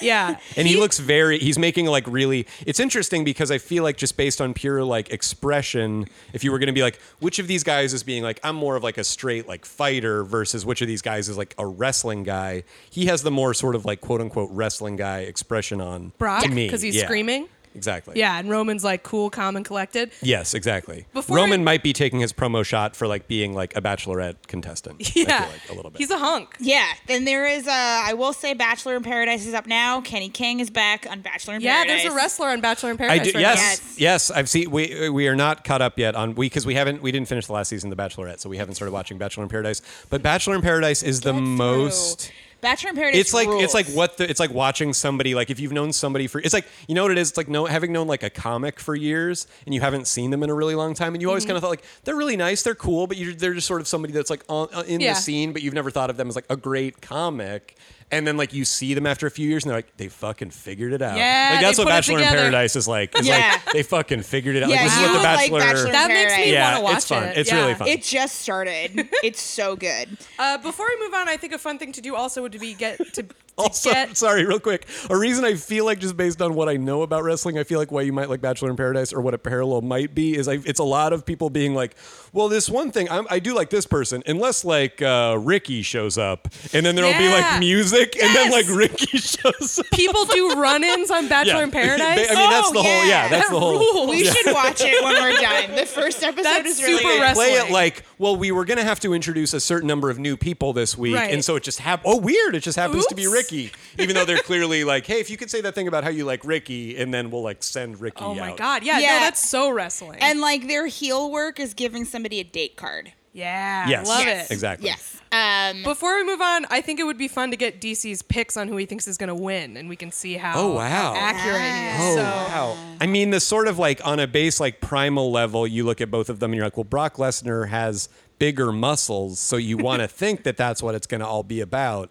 Yeah. And he, looks very, he's making like really, it's interesting because I feel like just based on pure like expression, if you were going to be like, which of these guys is being like, I'm more of like a straight like fighter versus which of these guys is like a wrestling guy, he has the more sort of like quote unquote wrestling guy expression on Brock, to me. because he's Yeah. screaming. Exactly. Yeah, and Roman's like cool, calm, and collected. Yes, exactly. Before Roman I- might be taking his promo shot for like being like a bachelorette contestant. I feel Yeah, like, a little bit. he's a hunk. Yeah. Then there is uh I will say Bachelor in Paradise is up now. Kenny King is back on Bachelor in Yeah, Paradise. Yeah, there's a wrestler on Bachelor in Paradise. I Paradise. do, right yes, now. Yes. yes, I've seen. We we are not caught up yet on we because we haven't we didn't finish the last season of The Bachelorette, so we haven't started watching Bachelor in Paradise. But Bachelor in Paradise is the through. most. Bachelor in Paradise. It's like rules. it's like what the it's like watching somebody like if you've known somebody for it's like you know what it is it's like no having known like a comic for years and you haven't seen them in a really long time and you Mm-hmm. always kind of thought like they're really nice they're cool but you they're just sort of somebody that's like on, uh, in Yeah. the scene but you've never thought of them as like a great comic and then like you see them after a few years and they're like they fucking figured it out Yeah, like that's what Bachelor in. Paradise is like it's Yeah. like they fucking figured it out Yeah, like this is what the would like Bachelor, Bachelor- That makes me Yeah, want to watch it's fun. it. It's yeah. really fun. It just started. it's so good. Uh, before we move on, I think a fun thing to do also would be get to, to Also, get. sorry, real quick. A reason I feel like just based on what I know about wrestling, I feel like why you might like Bachelor in Paradise or what a parallel might be is I, it's a lot of people being like, well, this one thing I'm, I do like this person, unless like uh, Ricky shows up, and then there'll be like music, and then like Ricky shows up. People do run-ins on Bachelor in Paradise. I mean, that's Oh, the whole. yeah. Yeah, that's That the whole. rules. We should watch it when we're done. The first episode That's is really super good. wrestling. play it like, well, we were going to have to introduce a certain number of new people this week. Right. And so it just happened. Oh, weird. It just happens to be Ricky. Even though they're clearly like, hey, if you could say that thing about how you like Ricky, and then we'll like send Ricky oh my out. god, yeah, Yeah. no, that's so wrestling. And like their heel work is giving somebody a date card. yeah, Yes. love Yes. it. Exactly. Yes. Um, Before we move on, I think it would be fun to get DC's picks on who he thinks is going to win, and we can see how, Oh, wow. how accurate he is. Oh, so, wow. I mean, the sort of like on a base, like primal level, you look at both of them and you're like, well, Brock Lesnar has bigger muscles. So you want to think that that's what it's going to all be about.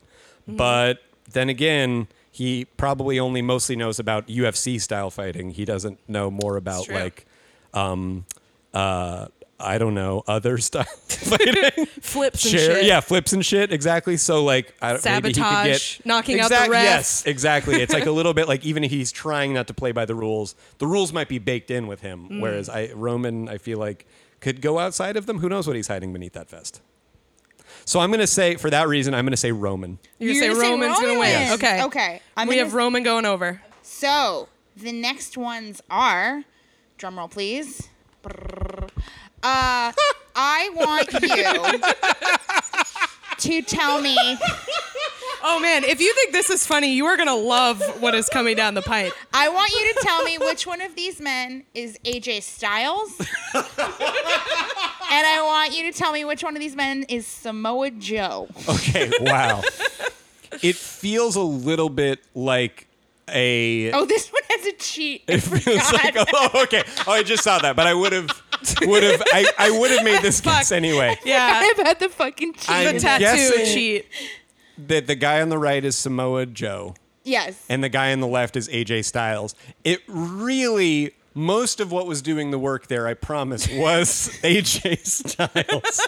Mm-hmm. But then again, he probably only mostly knows about UFC style fighting. He doesn't know more about true. like, um, uh, I don't know, other style fighting. flips and Share- shit. yeah, flips and shit. Exactly. So like, I, maybe he could Sabotage, get knocking out the ref. Yes, exactly. It's like a little bit like even if he's trying not to play by the rules, the rules might be baked in with him. Mm. Whereas I Roman, I feel like could go outside of them. Who knows what he's hiding beneath that vest? So I'm gonna say for that reason, I'm gonna say Roman. You're, You're going to say Roman's going to win. Roman. Okay. Okay. I'm we gonna have Roman going over. So the next ones are, drum roll please. Brrr. Uh, I want you to tell me. Oh man, if you think this is funny, you are going to love what is coming down the pipe. I want you to tell me which one of these men is AJ Styles, and I want you to tell me which one of these men is Samoa Joe. Okay, wow. it feels a little bit like a. Oh, this one has a cheat. I It feels forgot. like oh okay oh I just saw that but I would have would have I, I would have made this guess anyway Yeah. I've had the fucking cheat. I'm the tattoo guessing- cheat. that the guy on the right is Samoa Joe yes. and the guy on the left is AJ Styles. It really most of what was doing the work there, I promise, was AJ Styles.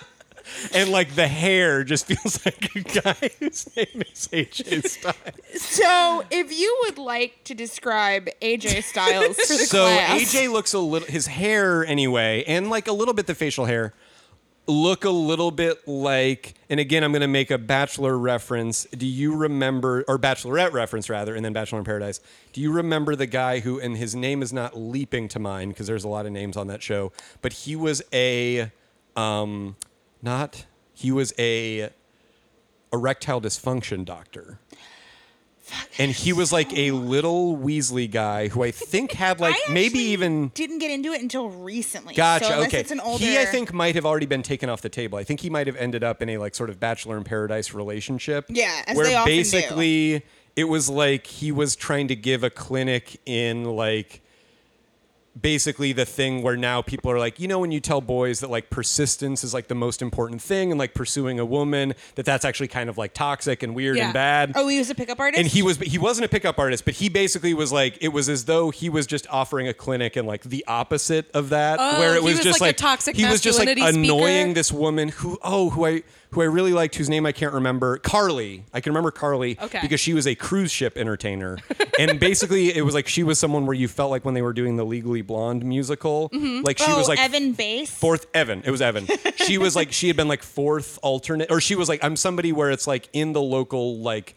And like the hair just feels like a guy whose name is AJ Styles. So, if you would like to describe AJ Styles for the So class, AJ looks a little his hair anyway, and like a little bit the facial hair look a little bit like and again I'm going to make a bachelor reference. Do you remember or bachelorette reference rather and then Bachelor in Paradise. Do you remember the guy who and his name is not leaping to mind because there's a lot of names on that show, but he was a um not he was a erectile dysfunction doctor. and he was like a little Weasley guy who I think had like I maybe even didn't get into it until recently. Gotcha. So unless okay. It's an older. He, I think, might have already been taken off the table. I think he might have ended up in a like sort of bachelor in paradise relationship. Yeah, as where they often do. basically it was like he was trying to give a clinic in like basically the thing where now people are like, you know, when you tell boys that like persistence is like the most important thing and like pursuing a woman, that that's actually kind of like toxic and weird Yeah. and bad. Oh, he was a pickup artist. And he was he wasn't a pickup artist, but he basically was like it was as though he was just offering a clinic and like the opposite of that, Oh, where it oh, was, was just like a like toxic he was just like annoying speaker? this woman who oh who I who I really liked whose name I can't remember Carly. I can remember Carly Okay. because she was a cruise ship entertainer, and basically it was like she was someone where you felt like when they were doing the Legally Blonde musical, Mm-hmm. like she oh, was like Evan Bass. fourth Evan. It was Evan. She was like she had been like fourth alternate, or she was like I'm somebody where it's like in the local like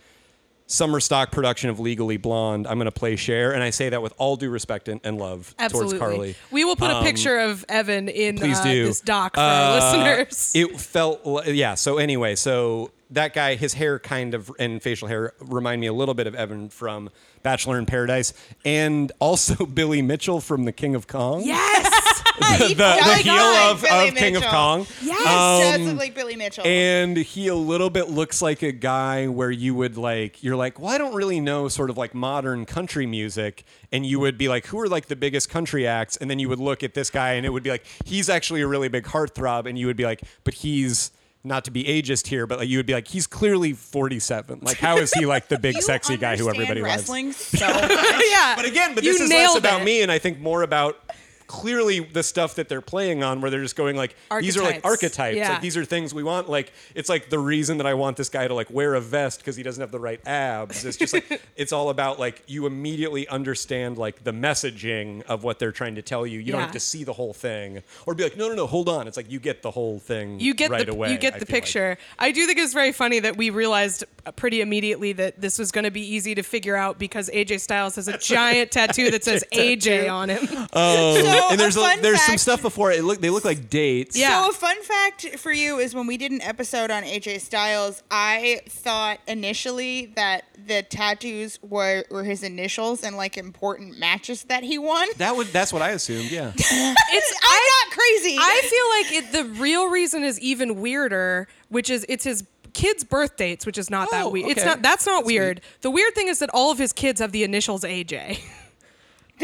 summer stock production of Legally Blonde. I'm going to play Cher, and I say that with all due respect and, and love Absolutely. towards Carly. We will put a Um, picture of Evan in Please uh, do this doc for Uh, our listeners. It felt li- yeah. So anyway, so that guy, his hair kind of and facial hair remind me a little bit of Evan from Bachelor in Paradise, and also Billy Mitchell from The King of Kong. yes. the, the, does the look heel like of, Billy of King of Mitchell. Kong. Yes. He does Um, look like Billy Mitchell. and he a little bit looks like a guy where you would like you're like well i don't really know sort of like modern country music and you would be like who are like the biggest country acts and then you would look at this guy and it would be like he's actually a really big heartthrob and you would be like but he's not to be ageist here but like, you would be like he's clearly 47 like how is he like the big sexy guy who everybody loves wrestling so much. yeah. but again, but You this is less nailed about it. me, and I think more about clearly the stuff that they're playing on, where they're just going like, these are like Archetypes. Yeah. Like these are things we want. Like it's like the reason that I want this guy to like wear a vest because he doesn't have the right abs. It's just like it's all about like you immediately understand like the messaging of what they're trying to tell you. You don't have to see the whole thing or be like, no, no, no, hold on. It's like you get the whole thing. you get right the away. you get I the feel like. picture. I do think it's very funny that we realized uh, pretty immediately that this was going to be easy to figure out because AJ Styles has a giant tattoo that says AJ on him. Um, So, and there's a a, fun there's some fact- stuff before it. Look, they look like dates. Yeah. So a fun fact for you is when we did an episode on AJ Styles, I thought initially that the tattoos were, were his initials and like important matches that he won. That would that's what I assumed. Yeah. It's I'm not crazy. I feel like it, the real reason is even weirder, which is it's his kids' birth dates, which is not that Oh, weird. It's okay. not that's not That's weird. The weird thing is that all of his kids have the initials AJ.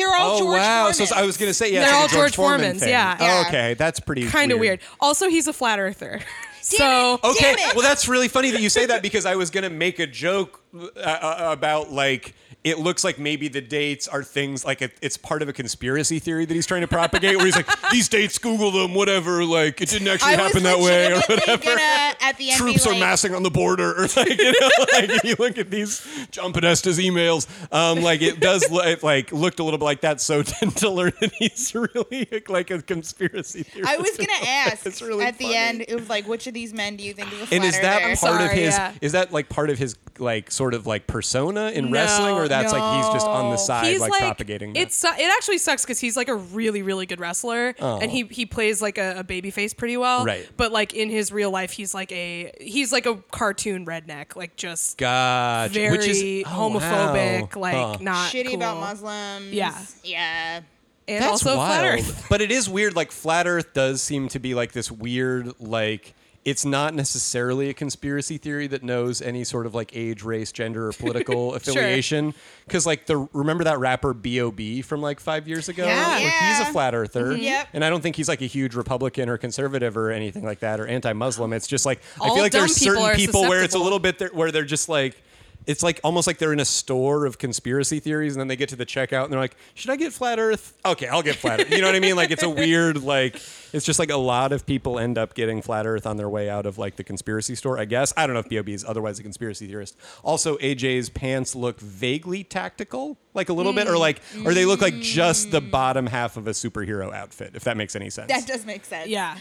They're all oh George wow! So I was gonna say yeah, They're it's like all George, George Foreman Foreman's, thing. yeah. Oh, okay, that's pretty kind of weird. Also, he's a flat earther. so Okay, well that's really funny that you say that because I was gonna make a joke uh, uh, about like it looks like maybe the dates are things like it, it's part of a conspiracy theory that he's trying to propagate where he's like these dates Google them whatever like it didn't actually I happen that way or whatever. gonna at the end Troops be are massing on the border, or like you know, like you look at these John Podesta's emails, um, like it does, lo- it, like looked a little bit like that. So to learn that he's really like a conspiracy theorist. I was gonna ask It's really at the end. It was like, which of these men do you think is a And is that earther? part of his? yeah. Is that like part of his like sort of like persona in No, wrestling, or that's like he's just on the side he's like, like, propagating? That? It's su- it actually sucks because he's like a really really good wrestler and oh. he he plays like a, a baby face pretty well. Right. But like in his real life, he's like a he's like a cartoon redneck, like just gotcha. very Which is oh, homophobic, wow. like Huh. not Shitty about. Muslims. Yeah. Yeah. and That's also wild. flat Earth. But it is weird. Like flat Earth does seem to be like this weird like. It's not necessarily a conspiracy theory that knows any sort of like age, race, gender, or political affiliation. Because like the remember that rapper B.O.B. from like five years ago? Yeah. Where he's a flat earther. Yep. And I don't think he's like a huge Republican or conservative or anything like that or anti-Muslim. It's just like I feel like there's certain people where it's a little bit there, where they're just like. It's like almost like they're in a store of conspiracy theories, and then they get to the checkout, and they're like, "Should I get flat Earth? Okay, I'll get flat Earth." You know what I mean? Like it's a weird, like it's just like a lot of people end up getting flat Earth on their way out of like the conspiracy store. I guess I don't know if Bob is otherwise a conspiracy theorist. Also, AJ's pants look vaguely tactical, like a little bit, or hmm. like, or they look like just the hmm. bottom half of a superhero outfit, if that makes any sense. That does make sense. Yeah.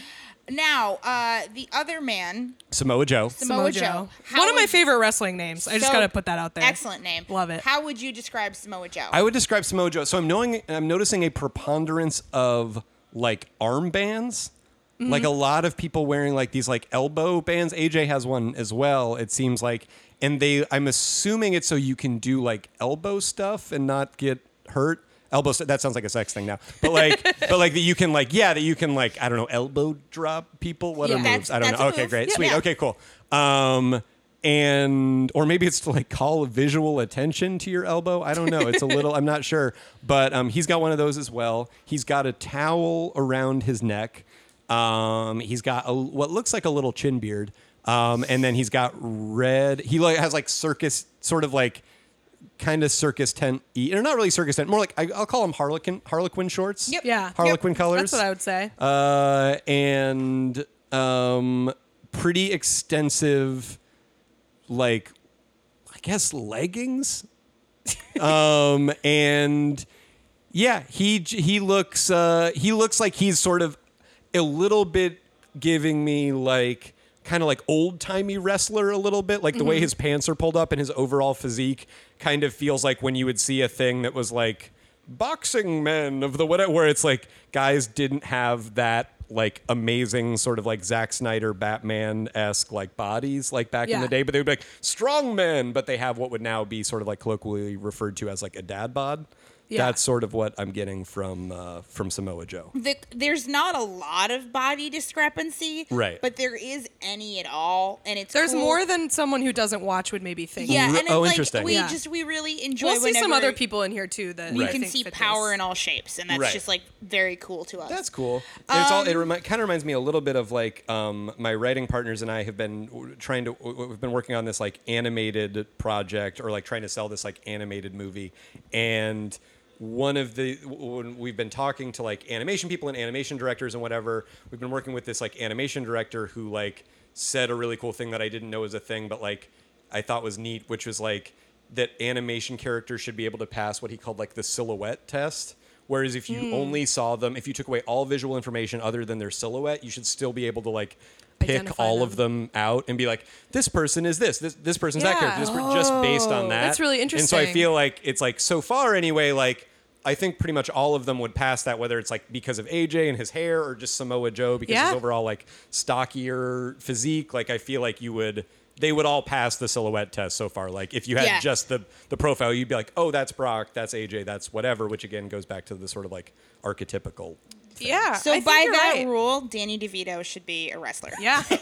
Now, uh, the other man, Samoa Joe. Samoa Samoa Joe. Joe. How One of my would- favorite wrestling names. I just So- got to put that out there. Excellent name. Love it. How would you describe Samoa Joe? I would describe Samoa Joe. So I'm knowing I'm noticing a preponderance of like armbands. Like a lot of people wearing like these like elbow bands. AJ has one as well. It seems like, and they. I'm assuming it's so you can do like elbow stuff and not get hurt. Elbow. That sounds like a sex thing now. But like, but like that you can like yeah that you can like I don't know elbow drop people. What are moves? That's- I don't know. Okay, move. great, Yeah. sweet. Yeah. Okay, cool. Um, and or maybe it's to like call visual attention to your elbow. I don't know. It's a little. I'm not sure. But um, he's got one of those as well. He's got a towel around his neck. Um, he's got a, what looks like a little chin beard. Um, and then he's got red. He like has like circus, sort of like kind of circus tent. Or not really circus tent. More like I, I'll call them harlequin harlequin shorts. Yep. Yeah. Harlequin Yep. colors. That's what I would say. Uh, and um, pretty extensive, like, I guess leggings. um, and yeah, he he looks uh, he looks like he's sort of a little bit giving me like kind of like old timey wrestler a little bit, like the way mm-hmm. his pants are pulled up and his overall physique kind of feels like when you would see a thing that was like boxing men of the whatever, where it's like guys didn't have that like amazing sort of like Zack Snyder Batman esque like bodies like back in the day, but they would be like strong men, but they have what would now be sort of like colloquially referred to as like a dad bod. Yeah. That's sort of what I'm getting from uh, from Samoa Joe. the, there's not a lot of body discrepancy, Right. But there is any at all, and it's There's cool. more than someone who doesn't watch would maybe think. Yeah, and it's oh, like interesting. we Yeah. just we really enjoy. We'll see some other people in here too that We I can see power this. in all shapes, and that's Right. just like very cool to us. That's cool. And it's all. Um, It remi- kind of reminds me a little bit of like um, my writing partners and I have been trying to. We've been working on this like animated project or like trying to sell this like animated movie, and one of the when we've been talking to like animation people and animation directors and whatever, we've been working with this like animation director who like said a really cool thing that I didn't know was a thing, but like I thought was neat, which was like that animation characters should be able to pass what he called like the silhouette test. Whereas if you hmm. only saw them, if you took away all visual information other than their silhouette, you should still be able to like pick Identify all them. of them out and be like, this person is this, this this person's that character, this per- just based on Oh, that. that's really interesting. And so I feel like it's like so far anyway, like I think pretty much all of them would pass that, whether it's like because of AJ and his hair or just Samoa Joe because Yeah. his overall like stockier physique. Like I feel like you would they would all pass the silhouette test so far. Like if you had Yeah. just the the profile, you'd be like, oh, that's Brock, that's AJ, that's whatever. Which again goes back to the sort of like archetypical. Yeah. so I by that right. rule, Danny DeVito should be a wrestler. Yeah. Do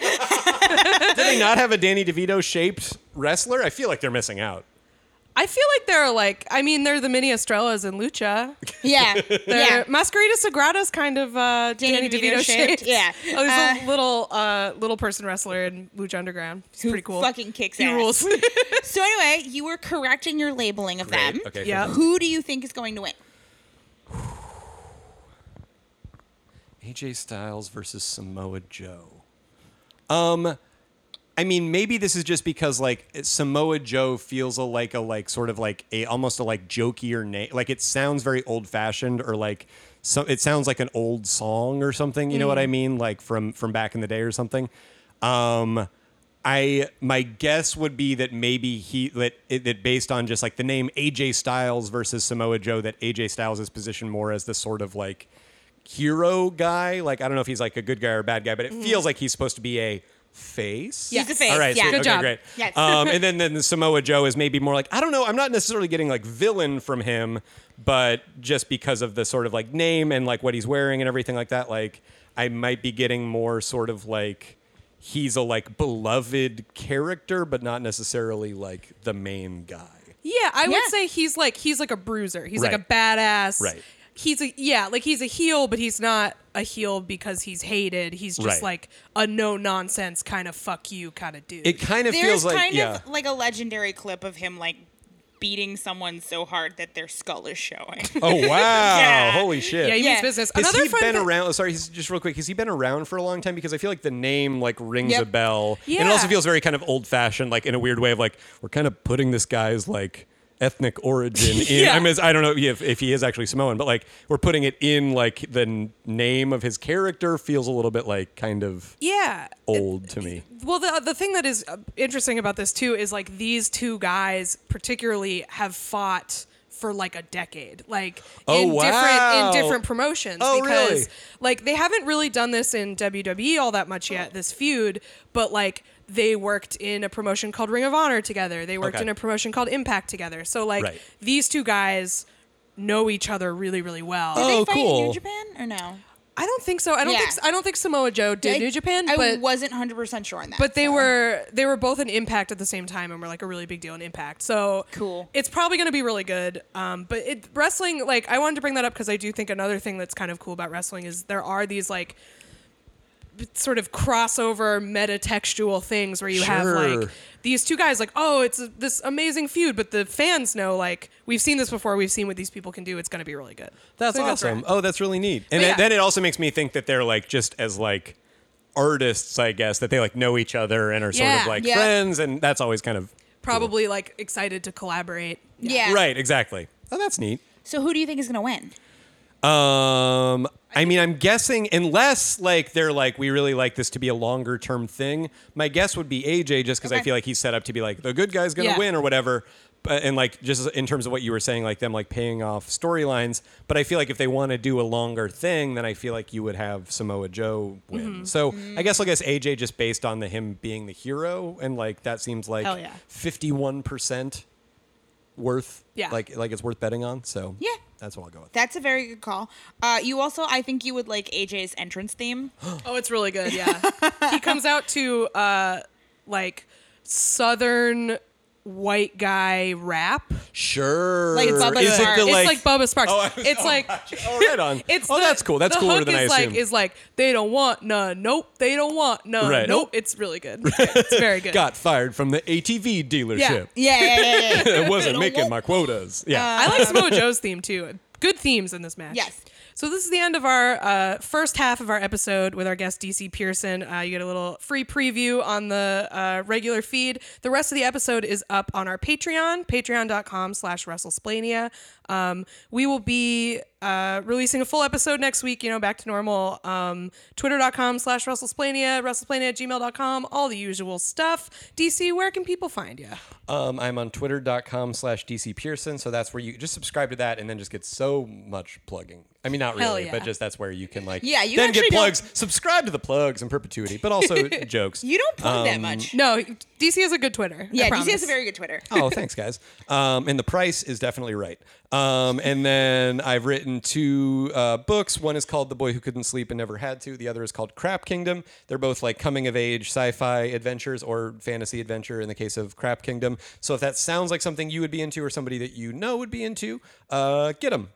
they not have a Danny DeVito shaped wrestler? I feel like they're missing out. I feel like they're like, I mean, they're the mini Estrellas in Lucha. Yeah, They're, yeah. Mascarita Sagrada's kind of uh, Danny Danny, DeVito DeVito, shaped, shaped. yeah. Oh, there's Uh, a little uh, little person wrestler in Lucha Underground. He's Who pretty cool. fucking kicks he ass. rules. So anyway, you were correcting your labeling of them. Okay. Yeah. fantastic. Who do you think is going to win? AJ Styles versus Samoa Joe. Um, I mean, maybe this is just because like Samoa Joe feels a, like a like sort of like a almost a like jokier name. Like it sounds very old fashioned or like so. It sounds like an old song or something. You know what I mean? Like from from back in the day or something. Um, I my guess would be that maybe he that that based on just like the name AJ Styles versus Samoa Joe that AJ Styles is positioned more as the sort of like hero guy. Like I don't know if he's like a good guy or a bad guy, but it feels like he's supposed to be a face. He's a face, All right. yeah. sweet. Good okay, job. great. Yes. Um, and then then Samoa Joe is maybe more like I don't know. I'm not necessarily getting like villain from him, but just because of the sort of like name and like what he's wearing and everything like that, like I might be getting more sort of like he's a like beloved character, but not necessarily like the main guy. Yeah, I Yeah. would say he's like he's like a bruiser. He's like a badass. Right. He's a yeah, like he's a heel, but he's not a heel because he's hated. He's just Right. like a no nonsense kind of fuck you kind of dude. It kind of There's feels like kind yeah. of like a legendary clip of him like beating someone so hard that their skull is showing. Oh wow! Yeah. Holy shit! yeah, he Yeah. means business. Has Another he fun been thi- around? oh, Sorry, he's just real quick. Has he been around for a long time? Because I feel like the name like rings Yep. a bell, and it also feels very kind of old fashioned, like in a weird way of like we're kind of putting this guy's like ethnic origin in. Yeah. I mean, I don't know if, if he is actually Samoan, but like we're putting it in like the n- name of his character feels a little bit like kind of Yeah. old to me. Well, the the thing that is uh, interesting about this too is like these two guys particularly have fought for like a decade, like Oh, in different in different promotions. Oh, because really? like they haven't really done this in WWE all that much yet, this feud, but like they worked in a promotion called Ring of Honor together. They worked Okay. in a promotion called Impact together. So like Right. these two guys know each other really, really well. Did Oh, they fight in. New Japan or no? I don't think so. I don't Yeah. think I don't think Samoa Joe did I- New Japan, I but wasn't 100% sure on that. but they so. were they were both an impact at the same time and were like a really big deal in impact so Cool. it's probably going to be really good um, but it wrestling like i wanted to bring that up because i do think another thing that's kind of cool about wrestling is there are these like sort of crossover metatextual things where you have like these two guys like oh it's a, this amazing feud but the fans know like we've seen this before we've seen what these people can do it's going to be really good That's So I think awesome. rad. oh, that's really neat. And But it- yeah. then it also makes me think that they're like just as like artists, I guess, that they like know each other and are sort Yeah. of like Yeah. friends, and that's always kind of probably like excited to collaborate Yeah. right. Exactly. Oh, that's neat. So who do you think is going to win? Um, I mean, I'm guessing unless like they're like we really like this to be a longer term thing. My guess would be AJ, just because I feel like he's set up to be like the good guy's gonna Yeah. win or whatever. But, and like just in terms of what you were saying, like them like paying off storylines. But I feel like if they want to do a longer thing, then I feel like you would have Samoa Joe win. Mm-hmm. So I guess I'll guess AJ just based on the him being the hero, and like that seems like fifty one percent worth. Yeah. like like it's worth betting on. So Yeah. that's what I'll go with. That's a very good call. Uh, you also, I think you would like AJ's entrance theme. Oh, it's really good. Yeah, he comes out to uh, like southern white guy rap. Sure. Like Bubba Is it Sparks. the it's like? like Bubba Sparxxx. Oh, I was- it's oh, like gotcha. oh, right on. it's oh, the- that's cool. That's the cooler hook than I is assumed. like is like they don't want none. Nope, they don't want none. Right. Nope. It's really good. It's very good. Got fired from the ATV dealership. Yeah. Yeah, yeah, yeah, yeah. it wasn't making want- my quotas. Yeah. Uh, I like Samoa Joe's theme too. Good themes in this match. Yes. So this is the end of our uh, first half of our episode with our guest DC Pierson. Uh, you get a little free preview on the uh, regular feed. The rest of the episode is up on our Patreon, patreon.com slash WrestleSplania. Um, we will be uh, releasing a full episode next week, you know, back to normal. Um, Twitter.com slash WrestleSplania, WrestleSplania at gmail.com, all the usual stuff. DC, where can people find you? Um, I'm on twitter.com slash DC Pierson. So that's where you just subscribe to that and then just get so much plugging. I mean, not really, yeah. but just that's where you can like Yeah, you then get actually don't- plugs. Subscribe to the plugs in perpetuity, but also jokes. You don't plug Um, that much. No, DC has a good Twitter. Yeah, DC has a very good Twitter. oh, thanks, guys. Um, and the price is definitely right. Um, and then I've written two uh, books. One is called The Boy Who Couldn't Sleep and Never Had to. The other is called Crap Kingdom. They're both like coming of age sci-fi adventures or fantasy adventure in the case of Crap Kingdom. So if that sounds like something you would be into or somebody that you know would be into, uh, get them.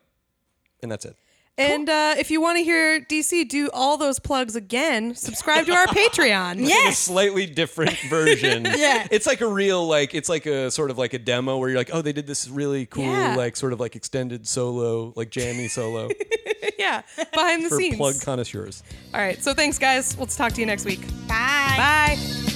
And that's it. And uh, if you want to hear DC do all those plugs again, subscribe to our Patreon. in a Yes. slightly different version. Yeah. It's like a real like it's like a sort of like a demo where you're like, oh, they did this really cool Yeah. like sort of like extended solo, like jammy solo yeah, behind the for scenes. plug connoisseurs. All right, so thanks, guys. We'll talk to you next week. Bye. Bye.